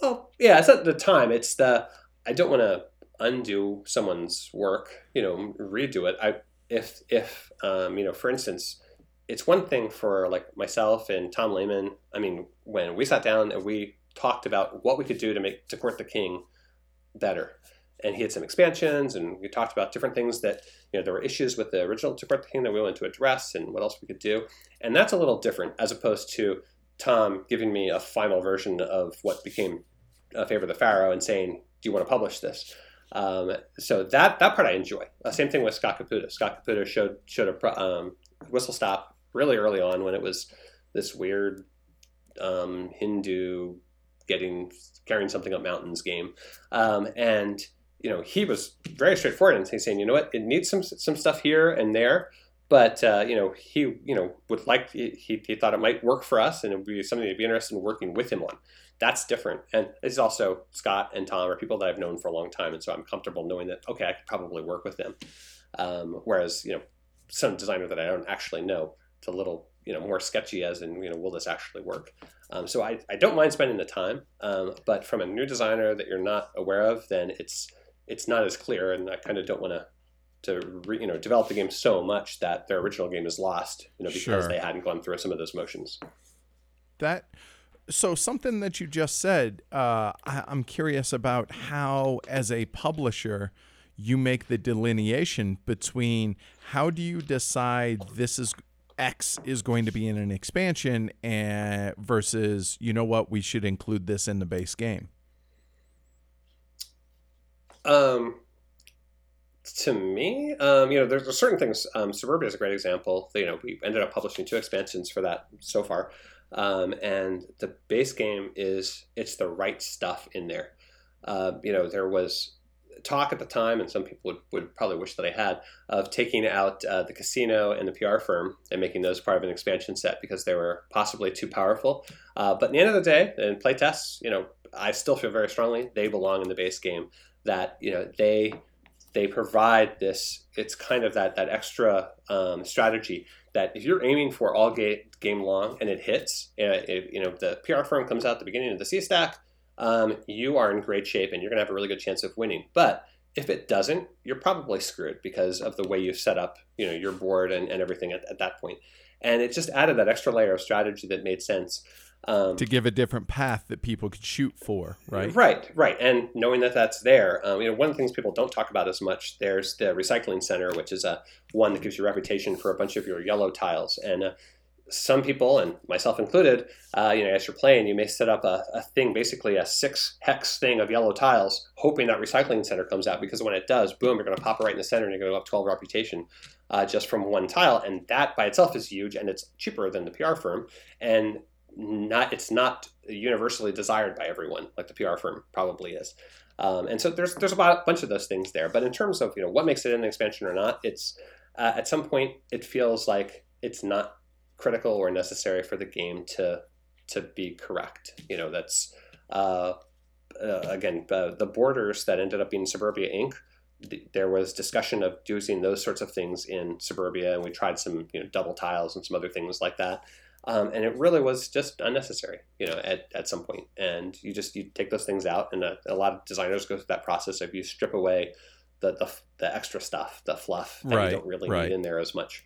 Well, yeah, it's not the time. It's the I don't want to undo someone's work, you know, redo it. I if if um, you know, for instance, it's one thing for like myself and Tom Lehmann. I mean, when we sat down and we talked about what we could do to make to court the king better. And he had some expansions, and we talked about different things that you know there were issues with the original the that we wanted to address, and what else we could do. And that's a little different as opposed to Tom giving me a final version of what became a favor of the Pharaoh and saying, "Do you want to publish this?" Um, so that that part I enjoy. Uh, same thing with Scott Caputo. Scott Caputo showed showed a um, whistle stop really early on when it was this weird um, Hindu getting carrying something up mountains game, um, and you know he was very straightforward and he's saying, you know what, it needs some some stuff here and there, but uh, you know he you know would like he, he thought it might work for us and it would be something he'd be interested in working with him on. that's different. And it's also Scott and Tom are people that I've known for a long time, and so I'm comfortable knowing that okay, I could probably work with them. Um, whereas you know, some designer that I don't actually know, it's a little you know more sketchy as in you know will this actually work. Um, so I, I don't mind spending the time, um, but from a new designer that you're not aware of, then it's it's not as clear, and I kind of don't want to to re, you know develop the game so much that their original game is lost, you know, because sure. they hadn't gone through some of those motions. That so something that you just said, uh, I, I'm curious about how, as a publisher, you make the delineation between how do you decide this is X is going to be in an expansion and versus you know what we should include this in the base game. Um, to me, um, you know, there's, certain things. Um, Suburbia is a great example. You know, we ended up publishing two expansions for that so far, um, and the base game is it's the right stuff in there. Uh, you know, there was talk at the time, and some people would, would probably wish that I had, of taking out uh, the casino and the PR firm and making those part of an expansion set because they were possibly too powerful. Uh, but at the end of the day, in playtests, you know, I still feel very strongly they belong in the base game. That you know they they provide this. It's kind of that that extra um, strategy that if you're aiming for all game, game long and it hits, uh, it, you know the PR firm comes out at the beginning of the C stack, um, you are in great shape and you're going to have a really good chance of winning. But if it doesn't, you're probably screwed because of the way you've set up, you know, your board and, and everything at, at that point. And it just added that extra layer of strategy that made sense. Um, to give a different path that people could shoot for, right? Right, right. And knowing that that's there, um, you know, one of the things people don't talk about as much, there's the recycling center, which is a one that gives you reputation for a bunch of your yellow tiles. And uh, some people, and myself included, uh, you know, as you're playing, you may set up a, a, thing, basically a six hex thing of yellow tiles, hoping that recycling center comes out. Because when it does, boom, you're going to pop it right in the center, and you're going to go up 12 reputation uh, just from one tile, and that by itself is huge, and it's cheaper than the PR firm, and not it's not universally desired by everyone like the PR firm probably is. Um, and so there's there's a bunch of those things there. But in terms of you know what makes it an expansion or not, it's uh, at some point it feels like it's not critical or necessary for the game to to be correct. You know, that's uh, uh, again uh, the borders that ended up being Suburbia Inc. there was discussion of using those sorts of things in Suburbia, and we tried some you know double tiles and some other things like that. Um, and it really was just unnecessary, you know, at, at some point. And you just you take those things out, and a, a lot of designers go through that process of you strip away the the, the extra stuff, the fluff that right, you don't really right. need in there as much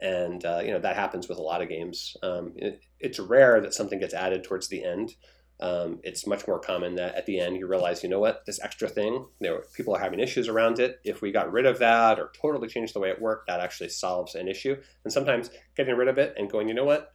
and uh, you know that happens with a lot of games. Um, it, it's rare that something gets added towards the end. Um, it's much more common that at the end you realize, you know what, this extra thing, people are having issues around it. If we got rid of that or totally changed the way it worked, that actually solves an issue. And sometimes getting rid of it and going, you know what,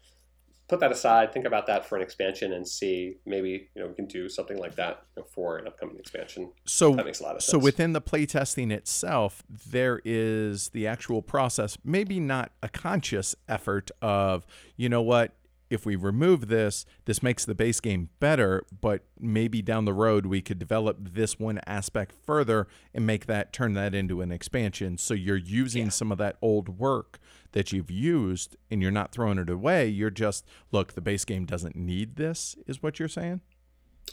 put that aside, think about that for an expansion, and see maybe you know we can do something like that you know, for an upcoming expansion. So that makes a lot of sense. So within the playtesting itself, there is the actual process, maybe not a conscious effort of you know what if we remove this, this makes the base game better, but maybe down the road we could develop this one aspect further and make that turn that into an expansion. So you're using yeah. some of that old work that you've used and you're not throwing it away. You're just, look, the base game doesn't need this, is what you're saying?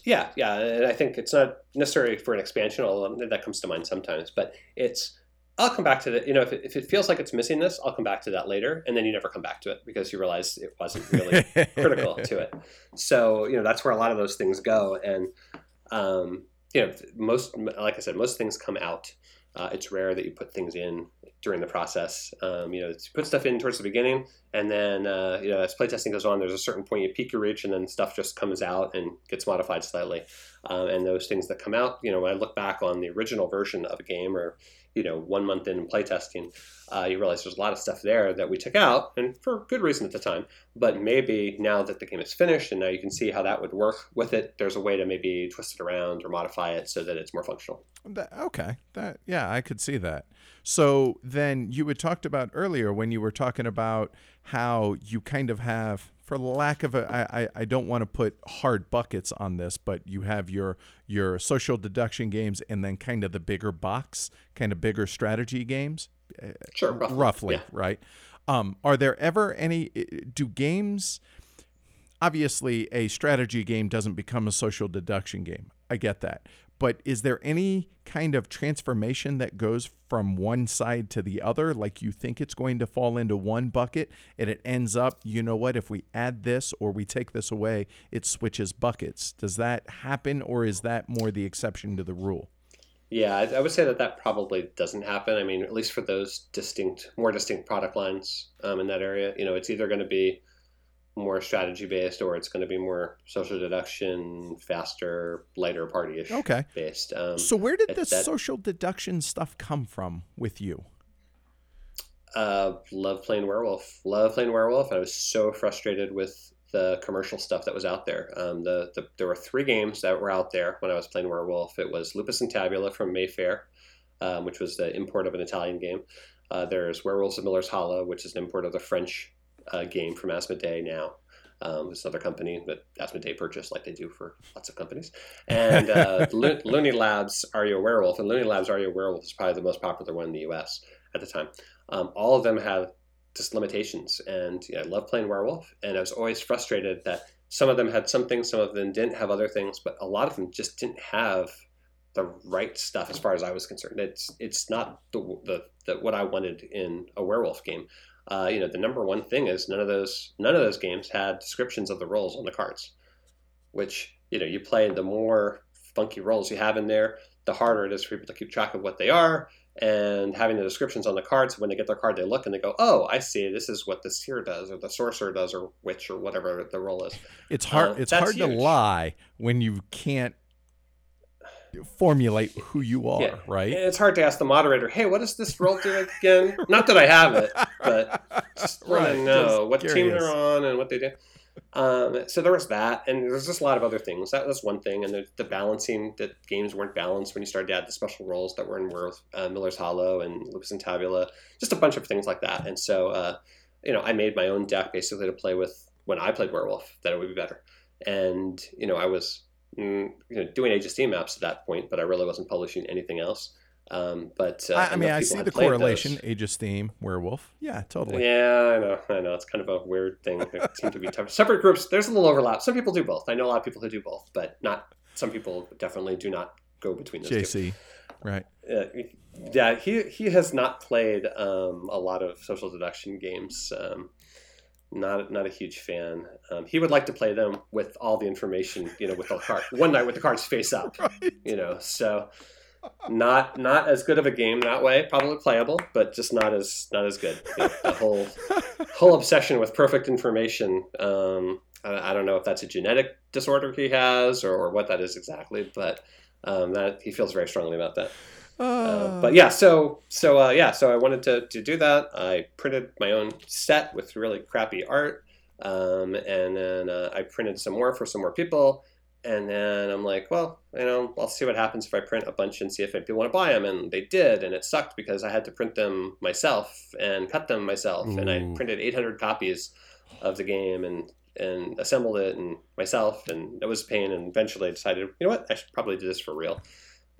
Yeah, yeah. And I think it's not necessary for an expansion, although that comes to mind sometimes, but it's I'll come back to that. You know, if it, if it feels like it's missing this, I'll come back to that later, and then you never come back to it because you realize it wasn't really critical to it. So you know that's where a lot of those things go, and um, you know most, like I said, most things come out. Uh, it's rare that you put things in during the process. Um, you know, you put stuff in towards the beginning, and then uh, you know as playtesting goes on, there's a certain point you peak your reach, and then stuff just comes out and gets modified slightly. Um, and those things that come out, you know, when I look back on the original version of a game or you know one month in playtesting, uh, you realize there's a lot of stuff there that we took out, and for good reason at the time. But maybe now that the game is finished and now you can see how that would work with it, there's a way to maybe twist it around or modify it so that it's more functional. Okay, that yeah, I could see that. So then you had talked about earlier when you were talking about how you kind of have for lack of a, I, I don't want to put hard buckets on this, but you have your your social deduction games and then kind of the bigger box, kind of bigger strategy games. Uh, sure, roughly, roughly yeah. right? Um, are there ever any? Do games? obviously a strategy game doesn't become a social deduction game. I get that. But is there any kind of transformation that goes from one side to the other? Like you think it's going to fall into one bucket and it ends up, you know what, if we add this or we take this away, it switches buckets. Does that happen or is that more the exception to the rule? Yeah, I, would say that that probably doesn't happen. I mean, at least for those distinct, more distinct product lines um, in that area, you know, it's either going to be more strategy based or it's going to be more social deduction, faster, lighter party ish okay. based. Um, so where did the that, social deduction stuff come from with you? Uh, love playing werewolf. Love playing werewolf. I was so frustrated with the commercial stuff that was out there. Um, the, the, there were three games that were out there when I was playing werewolf. It was Lupus in Tabula from Mayfair, um, which was the import of an Italian game. Uh, there's Werewolves of Miller's Hollow, which is an import of the French uh, game from Asmodee now. Um, it's another company that Asmodee purchased, like they do for lots of companies. And uh, Lo- Looney Labs Are You a Werewolf? And Looney Labs Are You a Werewolf is probably the most popular one in the US at the time. Um, all of them have just limitations. And I love playing Werewolf. And I was always frustrated that some of them had some things, some of them didn't have other things, but a lot of them just didn't have the right stuff as far as I was concerned. It's it's not the, the, the what I wanted in a werewolf game uh, you know, the number one thing is none of those none of those games had descriptions of the roles on the cards, which you know you play and the more funky roles you have in there, the harder it is for people to keep track of what they are. And having the descriptions on the cards, when they get their card, they look and they go, "Oh, I see. This is what the seer does, or the sorcerer does, or witch, or whatever the role is." It's hard. Uh, it's hard huge. to lie when you can't formulate who you are, yeah. right? it's hard to ask the moderator, "Hey, what does this role do again?" Not that I have it, but just want right. to know what curious. team they're on and what they do. Um, so there was that, and there's just a lot of other things. That was one thing, and the, the balancing that games weren't balanced when you started to add the special roles that were in Worth, uh, Miller's Hollow and Lupus in Tabula, just a bunch of things like that. And so, uh, you know, I made my own deck basically to play with when I played Werewolf that it would be better. And you know, I was mm, you know, doing Age of Steam maps at that point, but I really wasn't publishing anything else. Um, but uh, I, I mean, I see the correlation: those. Age of Steam, Werewolf. Yeah, totally. Yeah, I know. I know. It's kind of a weird thing. It seems to be tough. Separate groups. There's a little overlap. Some people do both. I know a lot of people who do both, but not. Some people definitely do not go between those. JC, two. right? Uh, yeah, he he has not played um, a lot of social deduction games. Um, not not a huge fan. Um, he would like to play them with all the information, you know, with the card one night with the cards face up, right. you know. So not not as good of a game that way. Probably playable, but just not as not as good. You know, the whole whole obsession with perfect information. Um, I, I, don't know if that's a genetic disorder he has or, or what that is exactly, but um, that he feels very strongly about that. Uh, but yeah, so so uh, yeah, so I wanted to, to do that. I printed my own set with really crappy art, um, and then uh, I printed some more for some more people. And then I'm like, well, you know, I'll see what happens if I print a bunch and see if people want to buy them. And they did, and it sucked because I had to print them myself and cut them myself. Ooh. And I printed 800 copies of the game and and assembled it and myself, and it was a pain. And eventually, I decided, you know what, I should probably do this for real.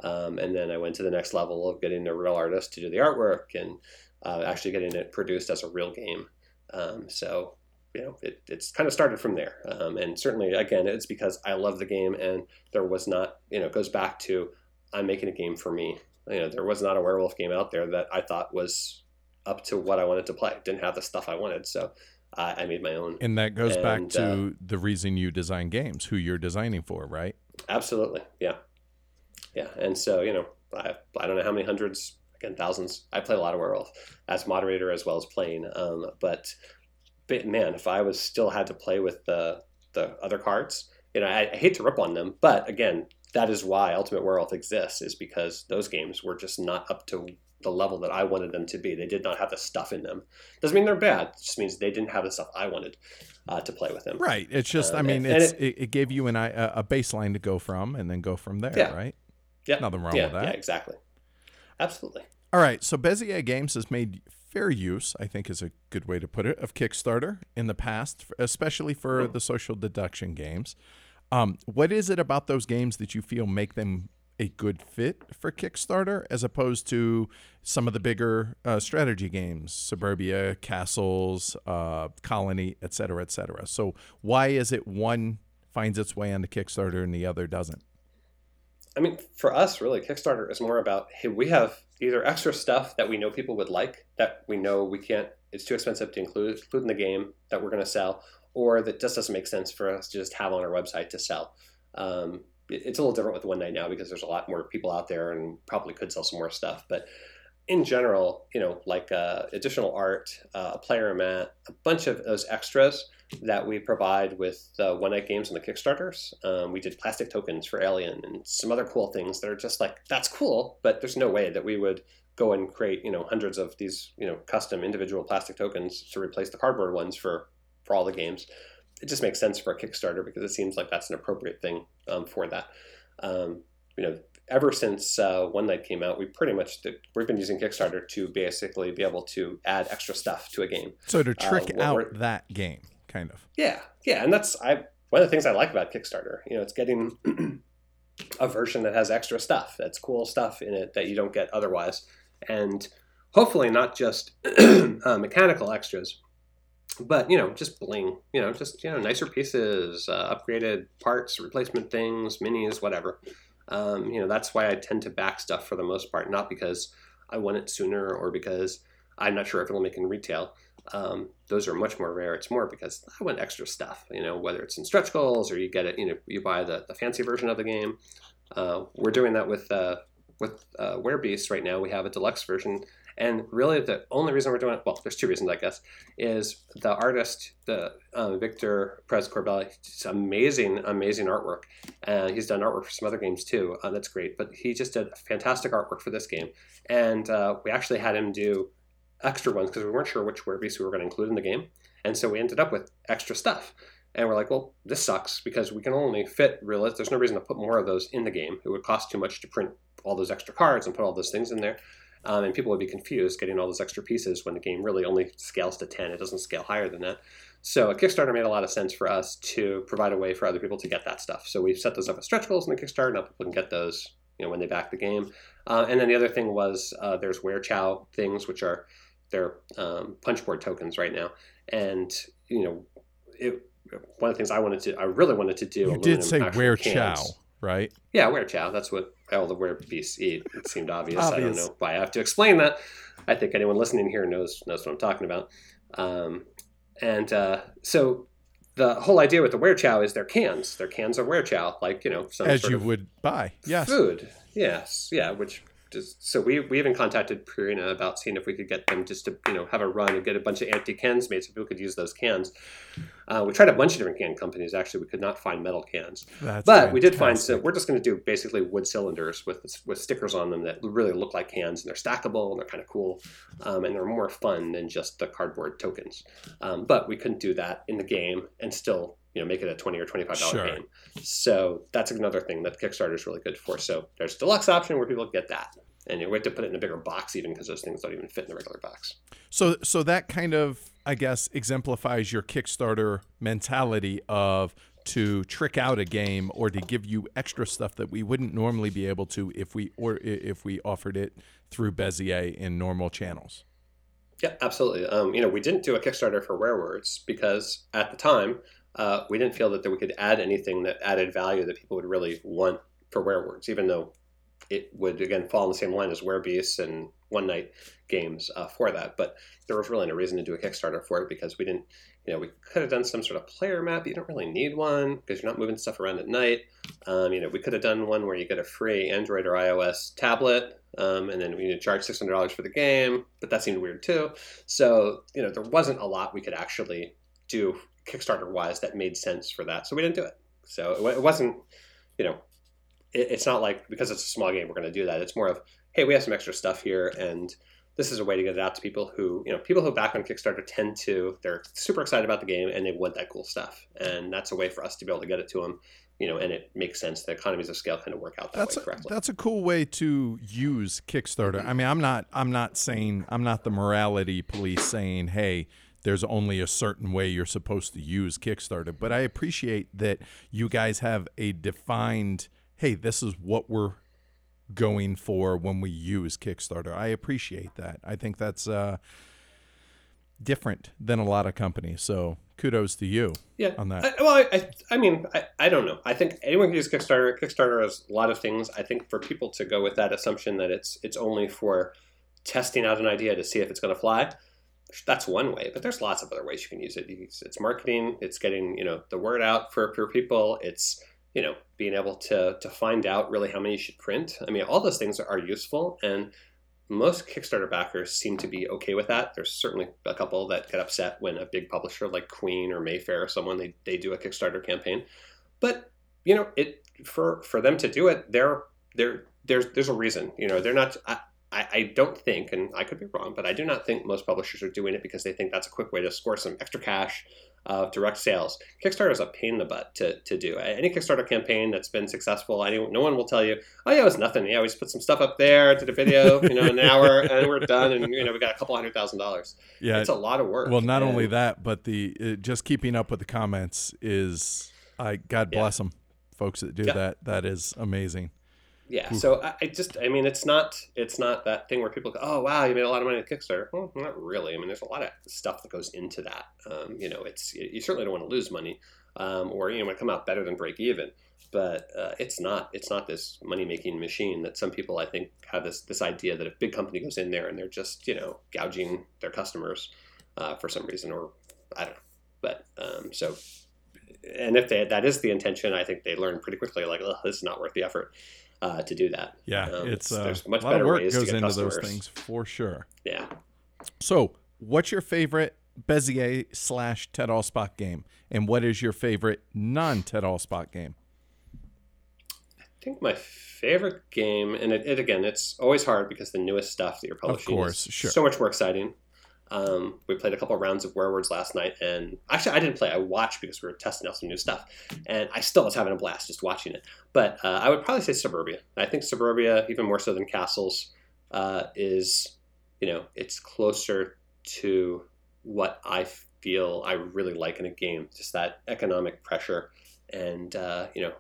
Um, and then I went to the next level of getting a real artist to do the artwork and uh, actually getting it produced as a real game. Um, so, you know, it, it's kind of started from there. Um, and certainly, again, it's because I love the game and there was not, you know, it goes back to I'm making a game for me. You know, there was not a werewolf game out there that I thought was up to what I wanted to play. didn't have the stuff I wanted. So uh, I made my own. And that goes and, back to uh, the reason you design games, who you're designing for, right? Absolutely. Yeah yeah, and so you know, I, I don't know how many hundreds, again thousands. I play a lot of werewolf as moderator as well as playing. Um, but, but man, if I was still had to play with the the other cards, you know, I, I hate to rip on them, but again, that is why Ultimate Werewolf exists, is because those games were just not up to the level that I wanted them to be. They did not have the stuff in them. Doesn't mean they're bad. It just means they didn't have the stuff I wanted uh, to play with them. Right. It's just, I mean, and, it's, and it, it, gave you an, a baseline to go from and then go from there, yeah. right? Yeah. Nothing wrong yeah, with that. Yeah, exactly. Absolutely. All right. So Bezier Games has made fair use, I think is a good way to put it, of Kickstarter in the past, especially for mm. the social deduction games. Um, what is it about those games that you feel make them a good fit for Kickstarter as opposed to some of the bigger uh, strategy games, Suburbia, Castles, uh, Colony, et cetera, et cetera. So why is it one finds its way onto Kickstarter and the other doesn't? I mean, for us, really, Kickstarter is more about hey, we have either extra stuff that we know people would like that we know we can't, it's too expensive to include, include in the game that we're going to sell, or that just doesn't make sense for us to just have on our website to sell. Um, it, it's a little different with One Night now because there's a lot more people out there and probably could sell some more stuff. But in general, you know, like uh, additional art, uh, a player mat, a bunch of those extras that we provide with the One Night games and the Kickstarters. Um, we did plastic tokens for Alien and some other cool things that are just like, that's cool, but there's no way that we would go and create, you know, hundreds of these, you know, custom individual plastic tokens to replace the cardboard ones for, for all the games. It just makes sense for a Kickstarter because it seems like that's an appropriate thing um, for that. Um, you know, ever since uh, One Night came out, we pretty much did, we've been using Kickstarter to basically be able to add extra stuff to a game. So to trick uh, out that game kind of. Yeah, yeah, and that's I one of the things I like about Kickstarter. You know, it's getting a version that has extra stuff, that's cool stuff in it that you don't get otherwise, and hopefully not just uh, mechanical extras, but you know, just bling. You know, just you know, nicer pieces, uh, upgraded parts, replacement things, minis, whatever. Um, you know, that's why I tend to back stuff for the most part, not because I want it sooner or because I'm not sure if it'll make in retail um, those are much more rare. It's more because I want extra stuff, you know, whether it's in stretch goals or you get it, you know, you buy the, the fancy version of the game. Uh, we're doing that with uh, with uh, Werebeast right now. We have a deluxe version, and really the only reason we're doing it, well, there's two reasons, I guess, is the artist, the uh, Victor Perez Corbella, it's amazing, amazing artwork. And he's done artwork for some other games too. Uh, that's great, but he just did fantastic artwork for this game, and uh, we actually had him do extra ones because we weren't sure which Werebeast we were going to include in the game. And so we ended up with extra stuff. And we're like, well, this sucks because we can only fit real. There's no reason to put more of those in the game. It would cost too much to print all those extra cards and put all those things in there. Um, and people would be confused getting all those extra pieces when the game really only scales to 10. It doesn't scale higher than that. So a Kickstarter made a lot of sense for us to provide a way for other people to get that stuff. So we've set those up as stretch goals in the Kickstarter. Now people can get those you know, when they back the game. Uh, and then the other thing was uh, there's Werechow things, which are their um, punchboard tokens right now, and you know, it, one of the things I wanted to, I really wanted to do. You did say where chow, right? Yeah, wear Werechow. That's what all the Werebeasts eat. It seemed obvious. obvious. I don't know why I have to explain that. I think anyone listening here knows knows what I'm talking about. Um, and uh, so the whole idea with the wear Werechow is they're cans. They're cans of Werechow, like you know, some as you would buy. Yes, food. Yes, yeah, which just, so we, we even contacted Purina about seeing if we could get them just to you know have a run and get a bunch of empty cans made so people could use those cans. Uh, we tried a bunch of different can companies. Actually, we could not find metal cans, That's but fantastic. we did find. So we're just going to do basically wood cylinders with with stickers on them that really look like cans, and they're stackable and they're kind of cool, um, and they're more fun than just the cardboard tokens. Um, but we couldn't do that in the game and still you know make it a 20 or 25 dollar sure. game. So that's another thing that kickstarter is really good for. So there's deluxe option where people get that. And we have to put it in a bigger box even because those things don't even fit in the regular box. So so that kind of i guess exemplifies your kickstarter mentality of to trick out a game or to give you extra stuff that we wouldn't normally be able to if we or if we offered it through bezier in normal channels. Yeah absolutely. Um, you know we didn't do a kickstarter for werewords because at the time uh, we didn't feel that, that we could add anything that added value that people would really want for Werewords, even though it would again fall in the same line as Werebeasts and One Night games uh, for that. But there was really no reason to do a Kickstarter for it because we didn't, you know, we could have done some sort of player map. You don't really need one because you're not moving stuff around at night. Um, you know, we could have done one where you get a free Android or iOS tablet, um, and then we charge six hundred dollars for the game. But that seemed weird too. So you know, there wasn't a lot we could actually do Kickstarter wise that made sense for that. So we didn't do it. So it, it wasn't, you know, it, it's not like because it's a small game we're going to do that. It's more of hey, we have some extra stuff here, and this is a way to get it out to people who you know people who back on Kickstarter tend to they're super excited about the game and they want that cool stuff, and that's a way for us to be able to get it to them. You know, and it makes sense. The economies of scale kind of work out that that's way correctly. A, that's a cool way to use Kickstarter. I mean, I'm not I'm not saying I'm not the morality police saying, hey, there's only a certain way you're supposed to use Kickstarter. But I appreciate that you guys have a defined, hey, this is what we're going for when we use Kickstarter. I appreciate that. I think that's uh, different than a lot of companies. So kudos to you yeah. on that. I, well, I, I, mean, I, I don't know. I think anyone can use Kickstarter. Kickstarter has a lot of things. I think for people to go with that assumption that it's it's only for testing out an idea to see if it's going to fly, that's one way. But there's lots of other ways you can use it. It's marketing. It's getting you know the word out for for people. It's you know being able to to find out really how many you should print. I mean, all those things are useful and most Kickstarter backers seem to be okay with that. There's certainly a couple that get upset when a big publisher like Queen or Mayfair or someone they, they do a Kickstarter campaign. But you know, it for for them to do it, they're they're there's there's a reason. You know, they're not. I, I, don't think, and I could be wrong, but I do not think most publishers are doing it because they think that's a quick way to score some extra cash of direct sales. Kickstarter is a pain in the butt to, to do. Any Kickstarter campaign that's been successful, I, no one will tell you, oh yeah, it was nothing. Yeah, we just put some stuff up there, did a video, you know, an hour, and we're done, and you know, we got a couple hundred thousand dollars. Yeah, it's a lot of work. Well, not and, only that, but the uh, just keeping up with the comments is, I God bless yeah. them, folks that do yeah. that. That is amazing yeah so I, I, just i mean it's not it's not that thing where people go oh wow you made a lot of money on kickstarter. Well not really. I mean there's a lot of stuff that goes into that. Um, you know it's you certainly don't want to lose money um, or you know want to come out better than break even but uh, it's not it's not this money making machine that some people i think have this this idea that a big company goes in there and they're just you know gouging their customers uh, for some reason or i don't know but um, so and if they, that is the intention, I think they learn pretty quickly, like, oh, this is not worth the effort uh, to do that. Yeah, um, it's uh, there's much a lot better of work ways goes into customers. those things for sure. Yeah. So, what's your favorite Bezier slash Ted Alspach game, and what is your favorite non Ted Alspach game? I think my favorite game, and it, it, again, it's always hard because the newest stuff that you're publishing of course, is sure. so much more exciting. Um, we played a couple of rounds of Werewords last night, and actually, I didn't play. I watched because we were testing out some new stuff, and I still was having a blast just watching it. But uh, I would probably say Suburbia. I think Suburbia, even more so than Castles, uh, is you know it's closer to what I feel I really like in a game. Just that economic pressure, and uh, you know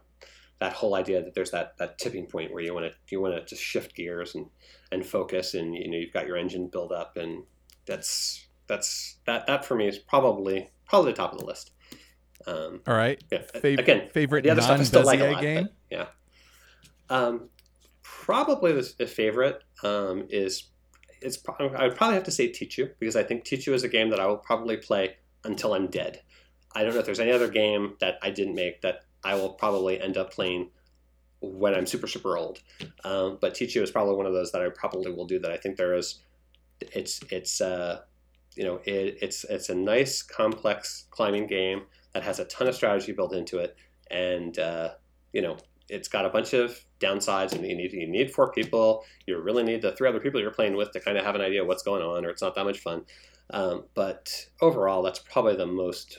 that whole idea that there's that that tipping point where you want to you want to just shift gears and and focus, and you know you've got your engine build up and that's that's that that for me is probably probably the top of the list. Um, All right. Yeah. Fav- Again, favorite the other stuff I still like a lot, game. yeah. Um, probably the, the favorite um, is it's. I would probably have to say Tichu because I think Tichu is a game that I will probably play until I'm dead. I don't know if there's any other game that I didn't make that I will probably end up playing when I'm super super old. Um, but Tichu is probably one of those that I probably will do. That I think there is it's it's uh, you know it, it's it's a nice complex climbing game that has a ton of strategy built into it, and uh, you know it's got a bunch of downsides, and you need you need four people. You really need the three other people you're playing with to kind of have an idea what's going on, or it's not that much fun. Um, but overall, that's probably the most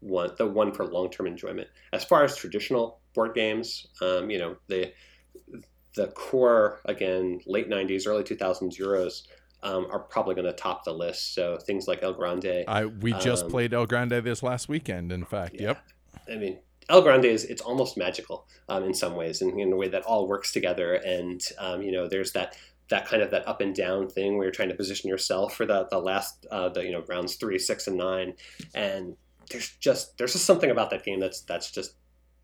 one the one for long term enjoyment. As far as traditional board games, um, you know the the core again late 90s early 2000s euros um, are probably going to top the list. So things like El Grande. I we just um, played El Grande this last weekend. In fact, yeah. yep. I mean, El Grande is it's almost magical um, in some ways, and in, a way that all works together. And um, you know, there's that that kind of that up and down thing where you're trying to position yourself for the the last uh, the you know rounds three, six, and nine. And there's just there's just something about that game that's that's just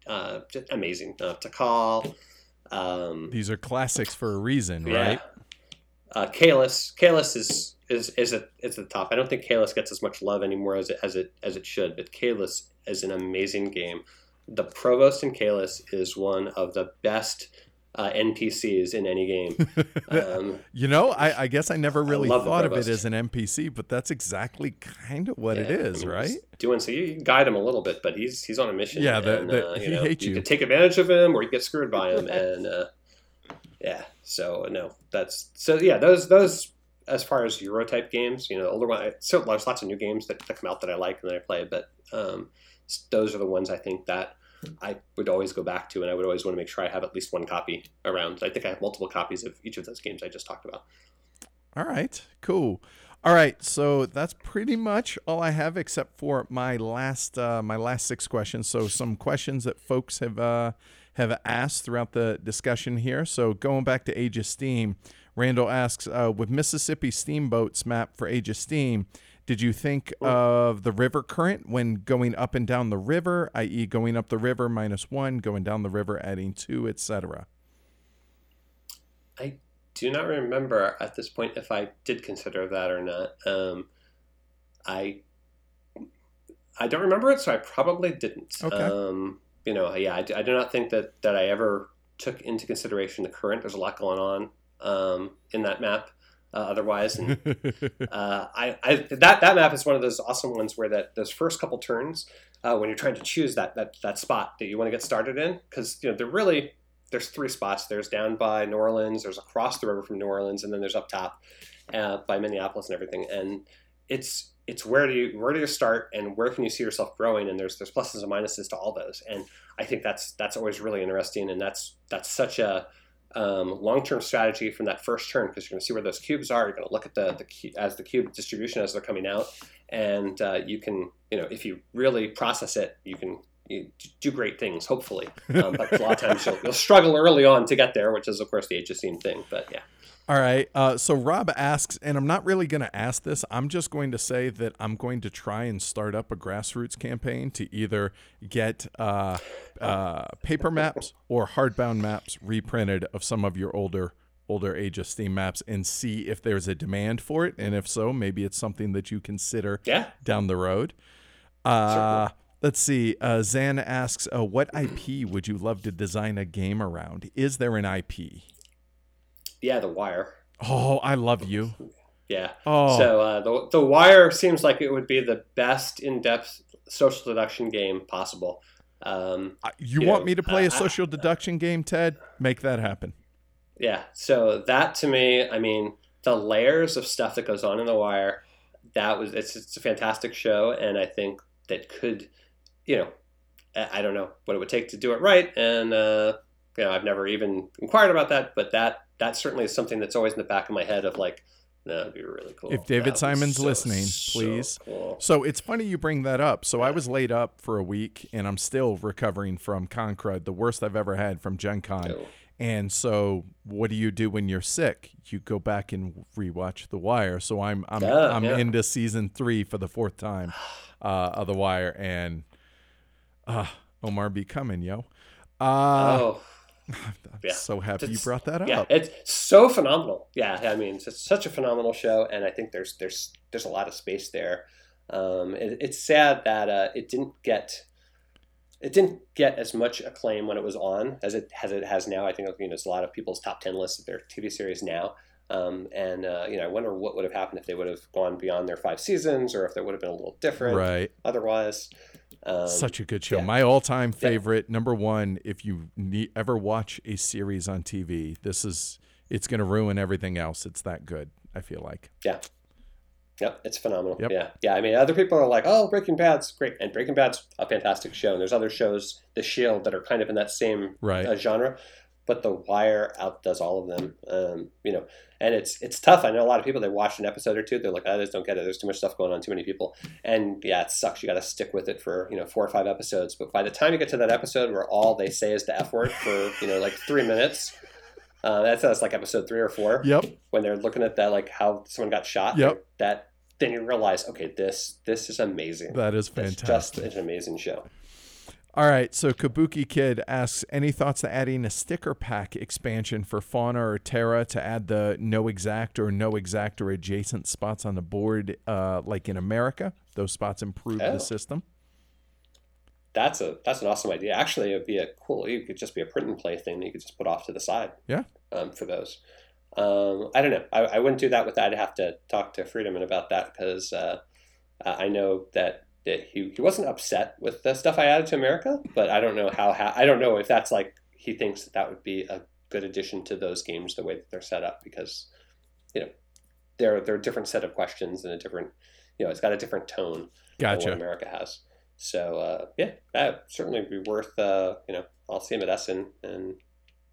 uh, just amazing uh, to call. Um, These are classics for a reason, yeah. right? Uh, Caylus, Caylus is is is at is the top. I don't think Caylus gets as much love anymore as it as it as it should, but Caylus is an amazing game. The Provost in Caylus is one of the best uh, NPCs in any game. Um, you know, I, I, guess I never really I thought of it as an NPC, but that's exactly kind of what yeah, it is, I mean, right? Doing so, you guide him a little bit, but he's he's on a mission. Yeah, the, and, the, uh, he know, hates you. You can take advantage of him, or you get screwed by him, and uh, yeah. So no, that's so yeah. Those those as far as Euro type games, you know, older one. So there's lots of new games that, that come out that I like and that I play, but um, those are the ones I think that I would always go back to, and I would always want to make sure I have at least one copy around. I think I have multiple copies of each of those games I just talked about. All right, cool. All right, so that's pretty much all I have, except for my last uh, my last six questions. So some questions that folks have uh, have asked throughout the discussion here. So going back to Age of Steam, Randall asks, uh, with Mississippi Steamboat's map for Age of Steam, did you think of the river current when going up and down the river, i.e., going up the river minus one, going down the river adding two, etc.? I do not remember at this point if I did consider that or not. Um, I I don't remember it, so I probably didn't. Okay. Um, you know, yeah, I, do- I do not think that that I ever took into consideration the current. There's a lot going on um, in that map. Uh, otherwise, and uh, I, I that that map is one of those awesome ones where that those first couple turns uh, when you're trying to choose that that that spot that you want to get started in because you know they're really there's three spots. There's down by New Orleans, there's across the river from New Orleans, and then there's up top uh, by Minneapolis and everything. And it's it's where do you where do you start and where can you see yourself growing? And there's there's pluses and minuses to all those. And I think that's that's always really interesting, and that's that's such a um, long-term strategy from that first turn because you're going to see where those cubes are. You're going to look at the, the as the cube distribution as they're coming out, and uh, you can you know if you really process it, you can you do great things hopefully. Um, but a lot of times you'll, you'll struggle early on to get there, which is of course the steam thing. But yeah, All right. Uh, so Rob asks, and I'm not really going to ask this. I'm just going to say that I'm going to try and start up a grassroots campaign to either get uh, uh, paper maps or hardbound maps reprinted of some of your older older Age of Steam maps and see if there's a demand for it, and if so, maybe it's something that you consider yeah. down the road. Uh, let's see. Uh, Zan asks, uh, "What IP would you love to design a game around? Is there an IP?" Yeah, The Wire. Oh, I love you. Yeah. Oh, So uh, the the Wire seems like it would be the best in depth social deduction game possible. Um, you you want know, me to play a social deduction game, Ted? Make that happen. yeah. So that to me, I mean, the layers of stuff that goes on in the Wire, that was it's it's a fantastic show, and I think that could, you know, I I don't know what it would take to do it right, and uh, you know, I've never even inquired about that, but that that certainly is something that's always in the back of my head of like. That'd be really cool. If David Simon's so, listening, so please. cool. So it's funny you bring that up. So I was laid up for a week, and I'm still recovering from Concrud, the worst I've ever had from Gen Con. So- And so, what do you do when you're sick? You go back and rewatch The Wire. So I'm I'm Yeah, I'm yeah. into season three for the fourth time uh, of The Wire, and uh, Omar be coming, yo. Uh, oh, I'm yeah. so happy you brought that up. yeah, it's so phenomenal. Yeah, I mean, it's such a phenomenal show, and I think there's there's there's a lot of space there. Um, it, it's sad that uh, it didn't get it didn't get as much acclaim when it was on as it as it has now. I think you know it's a lot of people's top ten lists of their TV series now. Um, and uh, you know, I wonder what would have happened if they would have gone beyond their five seasons, or if they would have been a little different right. otherwise. Um, Such a good show. yeah. My all-time favorite, number one. If you ne- ever watch a series on TV, this is it's going to ruin everything else. It's that good. I feel like. Yeah. Yep, it's phenomenal. Yep. Yeah, yeah. I mean, other people are like, "Oh, Breaking Bad's great," and Breaking Bad's a fantastic show. And there's other shows, The Shield, that are kind of in that same Right. uh, genre, but The Wire outdoes all of them. Um, you know, and it's it's tough. I know a lot of people. They watch an episode or two. They're like, "I just don't get it. There's too much stuff going on. Too many people." And yeah, it sucks. You got to stick with it for you know four or five episodes. But by the time you get to that episode where all they say is the F word for you know like three minutes. Uh, that's, that's like episode three or four Yep. when they're looking at that like how someone got shot Yep. that then you realize okay this this is amazing That is it's just an amazing show All right. So Kabuki Kid asks, any thoughts to adding a sticker pack expansion for Fauna or Terra to add the no exact or no exact or adjacent spots on the board, uh, like in America? Those spots improve Oh. the system. that's a that's an awesome idea actually it'd be a cool it could just be a print and play thing that you could just put off to the side Yeah. um, for those um, i don't know I, I wouldn't do that with that i'd have to talk to Friedemann about that because uh, i know that that he, he wasn't upset with the stuff i added to america but i don't know how, how i don't know if that's like he thinks that that would be a good addition to those games the way that they're set up because you know they're they're a different set of questions and a different you know it's got a different tone than what America has. So uh, yeah, that certainly would be worth uh, you know I'll see him at Essen and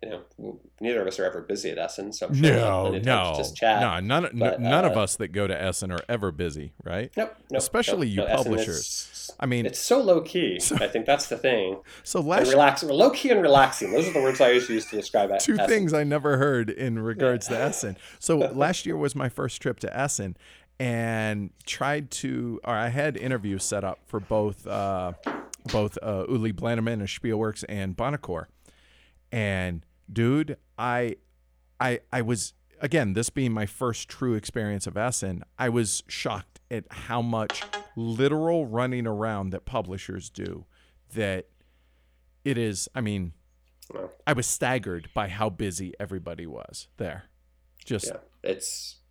you know, neither of us are ever busy at Essen, so I'm sure No, we'll have plenty of time no, just chat. no, none, but, n- none of uh, us that go to Essen are ever busy, right? Nope, nope, Especially nope, you no, publishers. I mean, It's so low key. I think that's the thing. so And last relaxing, low key and relaxing. Those are the words I always use to describe it. two things I never heard in regards to Essen. So last year was my first trip to Essen, and tried to, or I had interviews set up for both, uh, both uh, Uli Blennemann of Spielworxx and Bonacor, and dude, I, I, I was again this being my first true experience of Essen. I was shocked at how much literal running around that publishers do. That it is. I mean. Well, I was staggered by how busy everybody was there. Just yeah, it's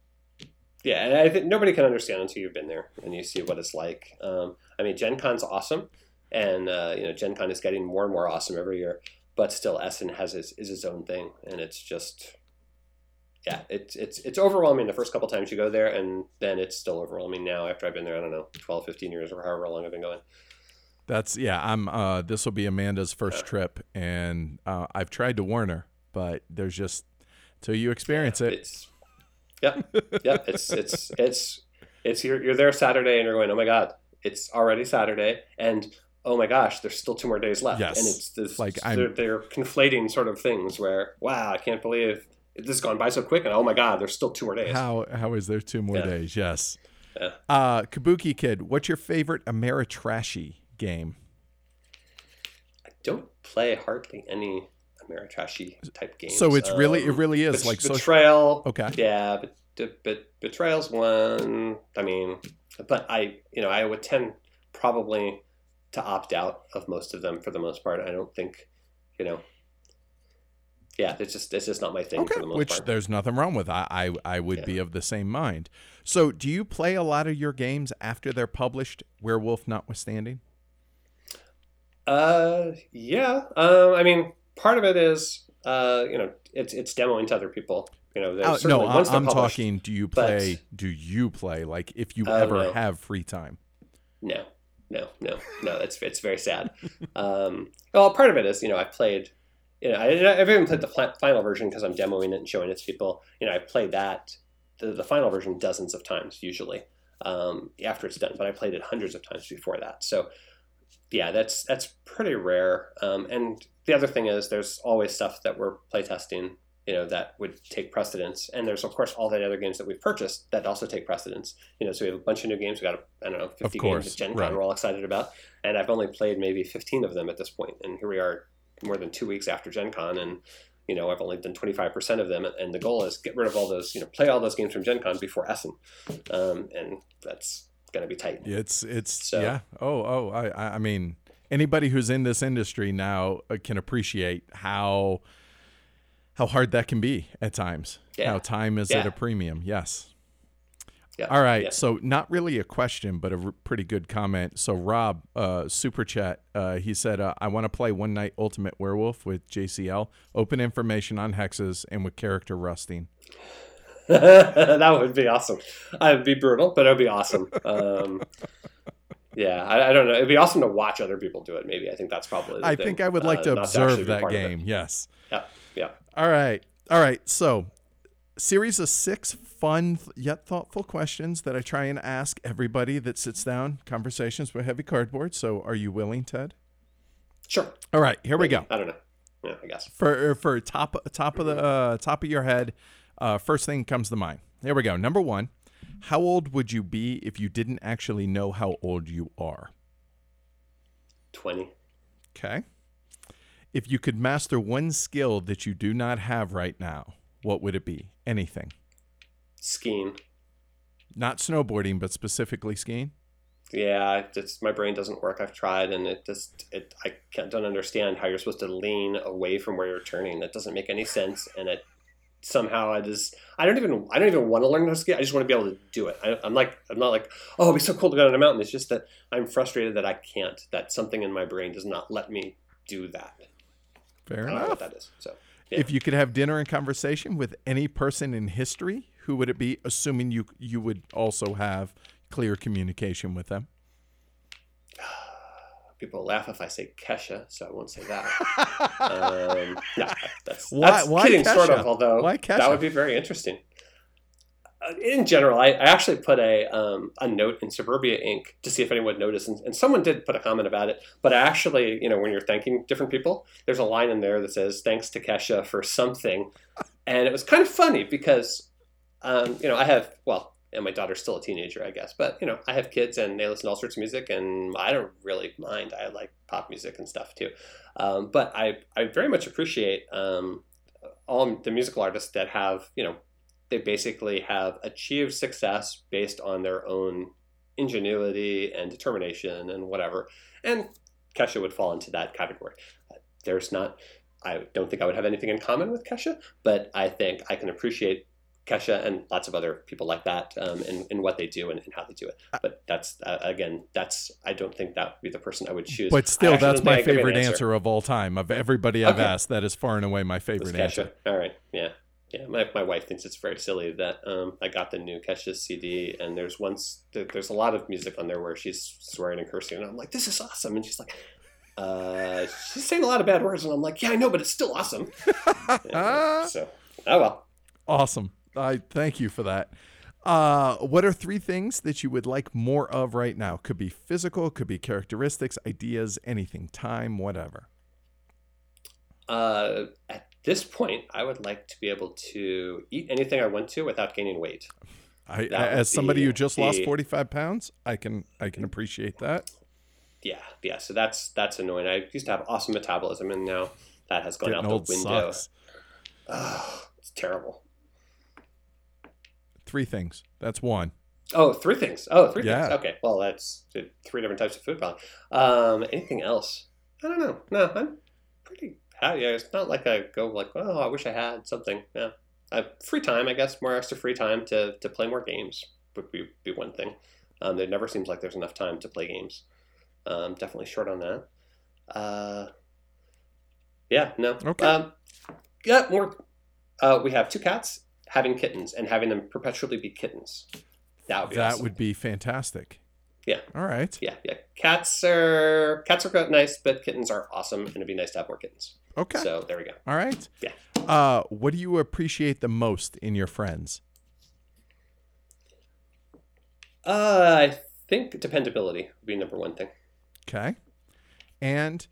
yeah, and I think nobody can understand until you've been there and you see what it's like. Um, I mean, Gen Con's awesome, and uh, you know, Gen Con is getting more and more awesome every year. But still, Essen has its, is its own thing, and it's just yeah, it's it's it's overwhelming the first couple times you go there, and then it's still overwhelming now after I've been there. I don't know, 12, 15 years or however long I've been going. that's yeah. I'm. Uh, this will be Amanda's first trip, and uh, I've tried to warn her, but there's just till you experience it. It's yeah, yeah. It's it's it's it's you're you're there Saturday and you're going, oh my god, it's already Saturday, and oh my gosh, there's still two more days left. Yes. and it's this Like, they're, they're conflating sort of things where wow, I can't believe this has gone by so quick, and oh my god, there's still two more days. How how is there two more Yeah. days? Yes. Yeah. Uh, Kabuki Kid, what's your favorite Ameritrashy game? I don't play hardly any Ameritrashy type games. So it's really it Um, really is Bet- like social. betrayal. Okay. Yeah, but, but, but betrayal's one. I mean, but I, you know, I would tend probably to opt out of most of them for the most part. I don't think, you know, yeah, it's just it's just not my thing Okay, for the most which part. there's nothing wrong with. I I, I would Yeah. be of the same mind. So, do you play a lot of your games after they're published, Werewolf notwithstanding? Uh, yeah. Um, I mean, part of it is, uh, you know, it's it's demoing to other people. You know, there's Uh, no, I'm, I'm talking. Do you but- play? do you play? Like, if you Oh, ever no. have free time? No, no, no, no. It's it's very sad. um, well, part of it is you know I played, you know I, I've even played the final version because I'm demoing it and showing it to people. You know I played that the, the final version dozens of times usually um, after it's done, but I played it hundreds of times before that. So yeah, that's that's pretty rare. Um, and the other thing is there's always stuff that we're playtesting. You know that would take precedence, and there's of course all the other games that we've purchased that also take precedence. You know, so we have a bunch of new games. We got I don't know 50 course, games at Gen right. Con we're all excited about, and I've only played maybe 15 of them at this point, and here we are more than two weeks after Gen Con, and you know I've only done 25% of them, and the goal is get rid of all those, you know, play all those games from Gen Con before Essen, um, and that's going to be tight. It's it's So- yeah. Oh oh. I I I mean, anybody who's in this industry now uh, can appreciate how how hard that can be at times. Yeah. How time is at a premium. Yes. Yeah. All right. Yeah. So not really a question, but a r- pretty good comment. So Rob, uh, super chat. Uh, he said, uh, "I want to play One Night Ultimate Werewolf with JCL. Open information on hexes and with character rusting." that would be awesome. I would be brutal, but it would be awesome. Um, yeah, I, I don't know. It'd be awesome to watch other people do it. Maybe I think that's probably. The I thing, think I would like uh, to observe that part of it. game. Yes. Yeah, yeah. All right. All right. So, series of six fun yet thoughtful questions that I try and ask everybody that sits down conversations with heavy cardboard. So, are you willing, Ted? Sure. All right. Here we go. I don't know. Yeah, I guess. For for top top of the uh, top of your head, uh, first thing comes to mind. Here we go. Number one. How old would you be if you didn't actually know how old you are? Twenty. Okay. If you could master one skill that you do not have right now, what would it be? Anything. Skiing. Not snowboarding, but specifically skiing. Yeah, it's my brain doesn't work. I've tried, and it just it I can't, don't understand how you're supposed to lean away from where you're turning. That doesn't make any sense, and it somehow I just I don't even I don't even want to learn how to ski. I just want to be able to do it. I, I'm like I'm not like oh it'd be so cool to go down a mountain. It's just that I'm frustrated that I can't. That something in my brain does not let me do that. Fair I don't know enough. what that is. So yeah. If you could have dinner and conversation with any person in history, who would it be? Assuming you you would also have clear communication with them. people laugh if I say Kesha, so I won't say that. um, no, that's, Why- that's why kidding, sort of. Although Why Kesha? that would be very interesting. Uh, in general, I, I actually put a um, a note in Suburbia Inc. to see if anyone would notice, and, and someone did put a comment about it. But actually, you know, when you're thanking different people, there's a line in there that says "Thanks to Kesha for something," and it was kind of funny because, um, you know, I have well, and my daughter's still a teenager, I guess, but you know, I have kids and they listen to all sorts of music, and I don't really mind. I like pop music and stuff too, um, but I I very much appreciate um, all the musical artists that have you know they basically have achieved success based on their own ingenuity and determination and whatever. And Kesha would fall into that category. There's not, I don't think I would have anything in common with Kesha, but I think I can appreciate Kesha and lots of other people like that um, in, in what they do and, and how they do it. But that's, uh, again, that's, I don't think that would be the person I would choose. But still, that's my think I could give favorite an answer. of all time. Of everybody I've Okay. asked, that is far and away my favorite answer. All right. Yeah. Yeah. My, my wife thinks it's very silly that um, I got the new Kesha CD and there's once there's a lot of music on there where she's swearing and cursing and I'm like, this is awesome. And she's like, uh, she's saying a lot of bad words and I'm like, yeah, I know, but it's still awesome. Yeah, so, oh well. Awesome. I thank you for that. Uh, what are three things that you would like more of right now? Could be physical, could be characteristics, ideas, anything, time, whatever. Uh, at this point, I would like to be able to eat anything I want to without gaining weight. I, as somebody be who just lost 45 pounds, I can I can appreciate that. Yeah, yeah. So that's that's annoying. I used to have awesome metabolism, and now that has gone Getting out the window. Ugh, it's terrible. Three things. That's one. Oh, three things. Oh, three Yeah. things. Okay. Well, that's three different types of food, probably. Um, anything else? I don't know. No, I'm pretty happy. It's not like I go like, oh, I wish I had something. Yeah. Uh, free time, I guess. More extra free time to, to play more games would be, be one thing. Um, there never seems like there's enough time to play games. Um, definitely short on that. Uh, yeah. No. Okay. Um, yeah. More. Uh, we have two cats having kittens and having them perpetually be kittens. That would be that awesome. would be fantastic. Yeah. All right. Yeah, yeah. Cats are cats are nice, but kittens are awesome, and it'd be nice to have more kittens. Okay. So there we go. All right. Yeah. Uh, what do you appreciate the most in your friends? Uh, I think dependability would be number one thing. Okay. And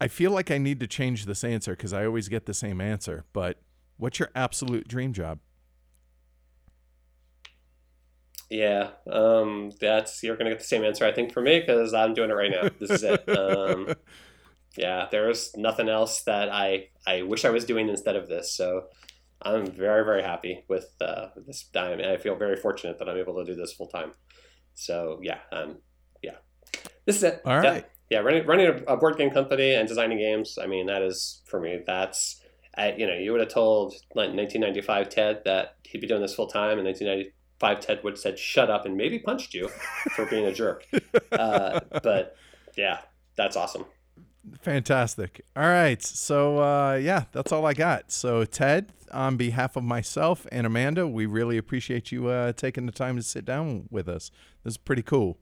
I feel like I need to change this answer because I always get the same answer. But what's your absolute dream job? Yeah, um, that's you're gonna get the same answer I think for me because I'm doing it right now. This is it. Um, yeah, there's nothing else that I I wish I was doing instead of this. So I'm very very happy with uh, this. time, and I feel very fortunate that I'm able to do this full time. So yeah, um, yeah, this is it. All Yeah. yeah, running running a, board game company and designing games. I mean, that is for me. That's I, you know, you would have told like 1995 Ted that he'd be doing this full time, and 1995 Ted would have said shut up and maybe punched you for being a jerk. Uh, but yeah, that's awesome. Fantastic. All right. So, uh, yeah, that's all I got. So, Ted, on behalf of myself and Amanda, we really appreciate you uh, taking the time to sit down with us. This is pretty cool.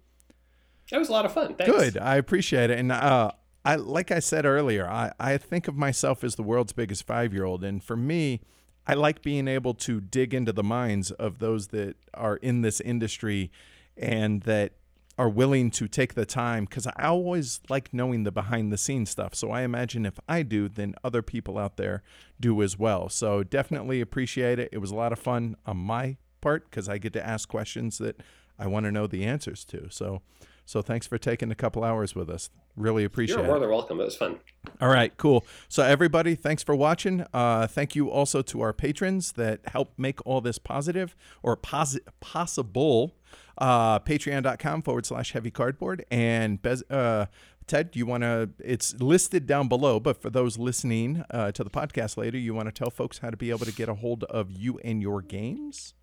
It was a lot of fun. Thanks. Good. I appreciate it. And uh, I, like I said earlier, I, I think of myself as the world's biggest five year old. And for me, I like being able to dig into the minds of those that are in this industry and that are willing to take the time because I always like knowing the behind the scenes stuff. So I imagine if I do, then other people out there do as well. So definitely appreciate it. It was a lot of fun on my part because I get to ask questions that I want to know the answers to. So so thanks for taking a couple hours with us. Really appreciate You're it. more than welcome. It was fun. All right, cool. So everybody, thanks for watching. Uh, thank you also to our patrons that help make all this positive or posi- possible. Uh, Patreon.com forward slash heavy cardboard and Bez- uh, Ted, you want to? It's listed down below, but for those listening uh, to the podcast later, you want to tell folks how to be able to get a hold of you and your games.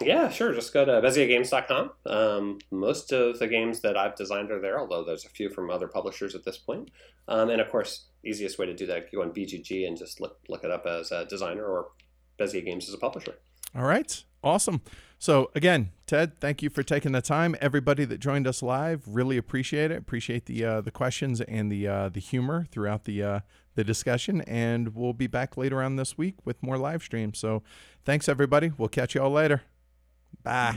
Yeah, sure. Just go to BezierGames.com. Um, most of the games that I've designed are there, although there's a few from other publishers at this point. Um, and of course, easiest way to do that, go on BGG and just look look it up as a designer or Bezier Games as a publisher. All right. Awesome. So again, Ted, thank you for taking the time. Everybody that joined us live, really appreciate it. Appreciate the uh, the questions and the uh, the humor throughout the uh, the discussion. And we'll be back later on this week with more live streams. So thanks everybody. We'll catch you all later. Tá.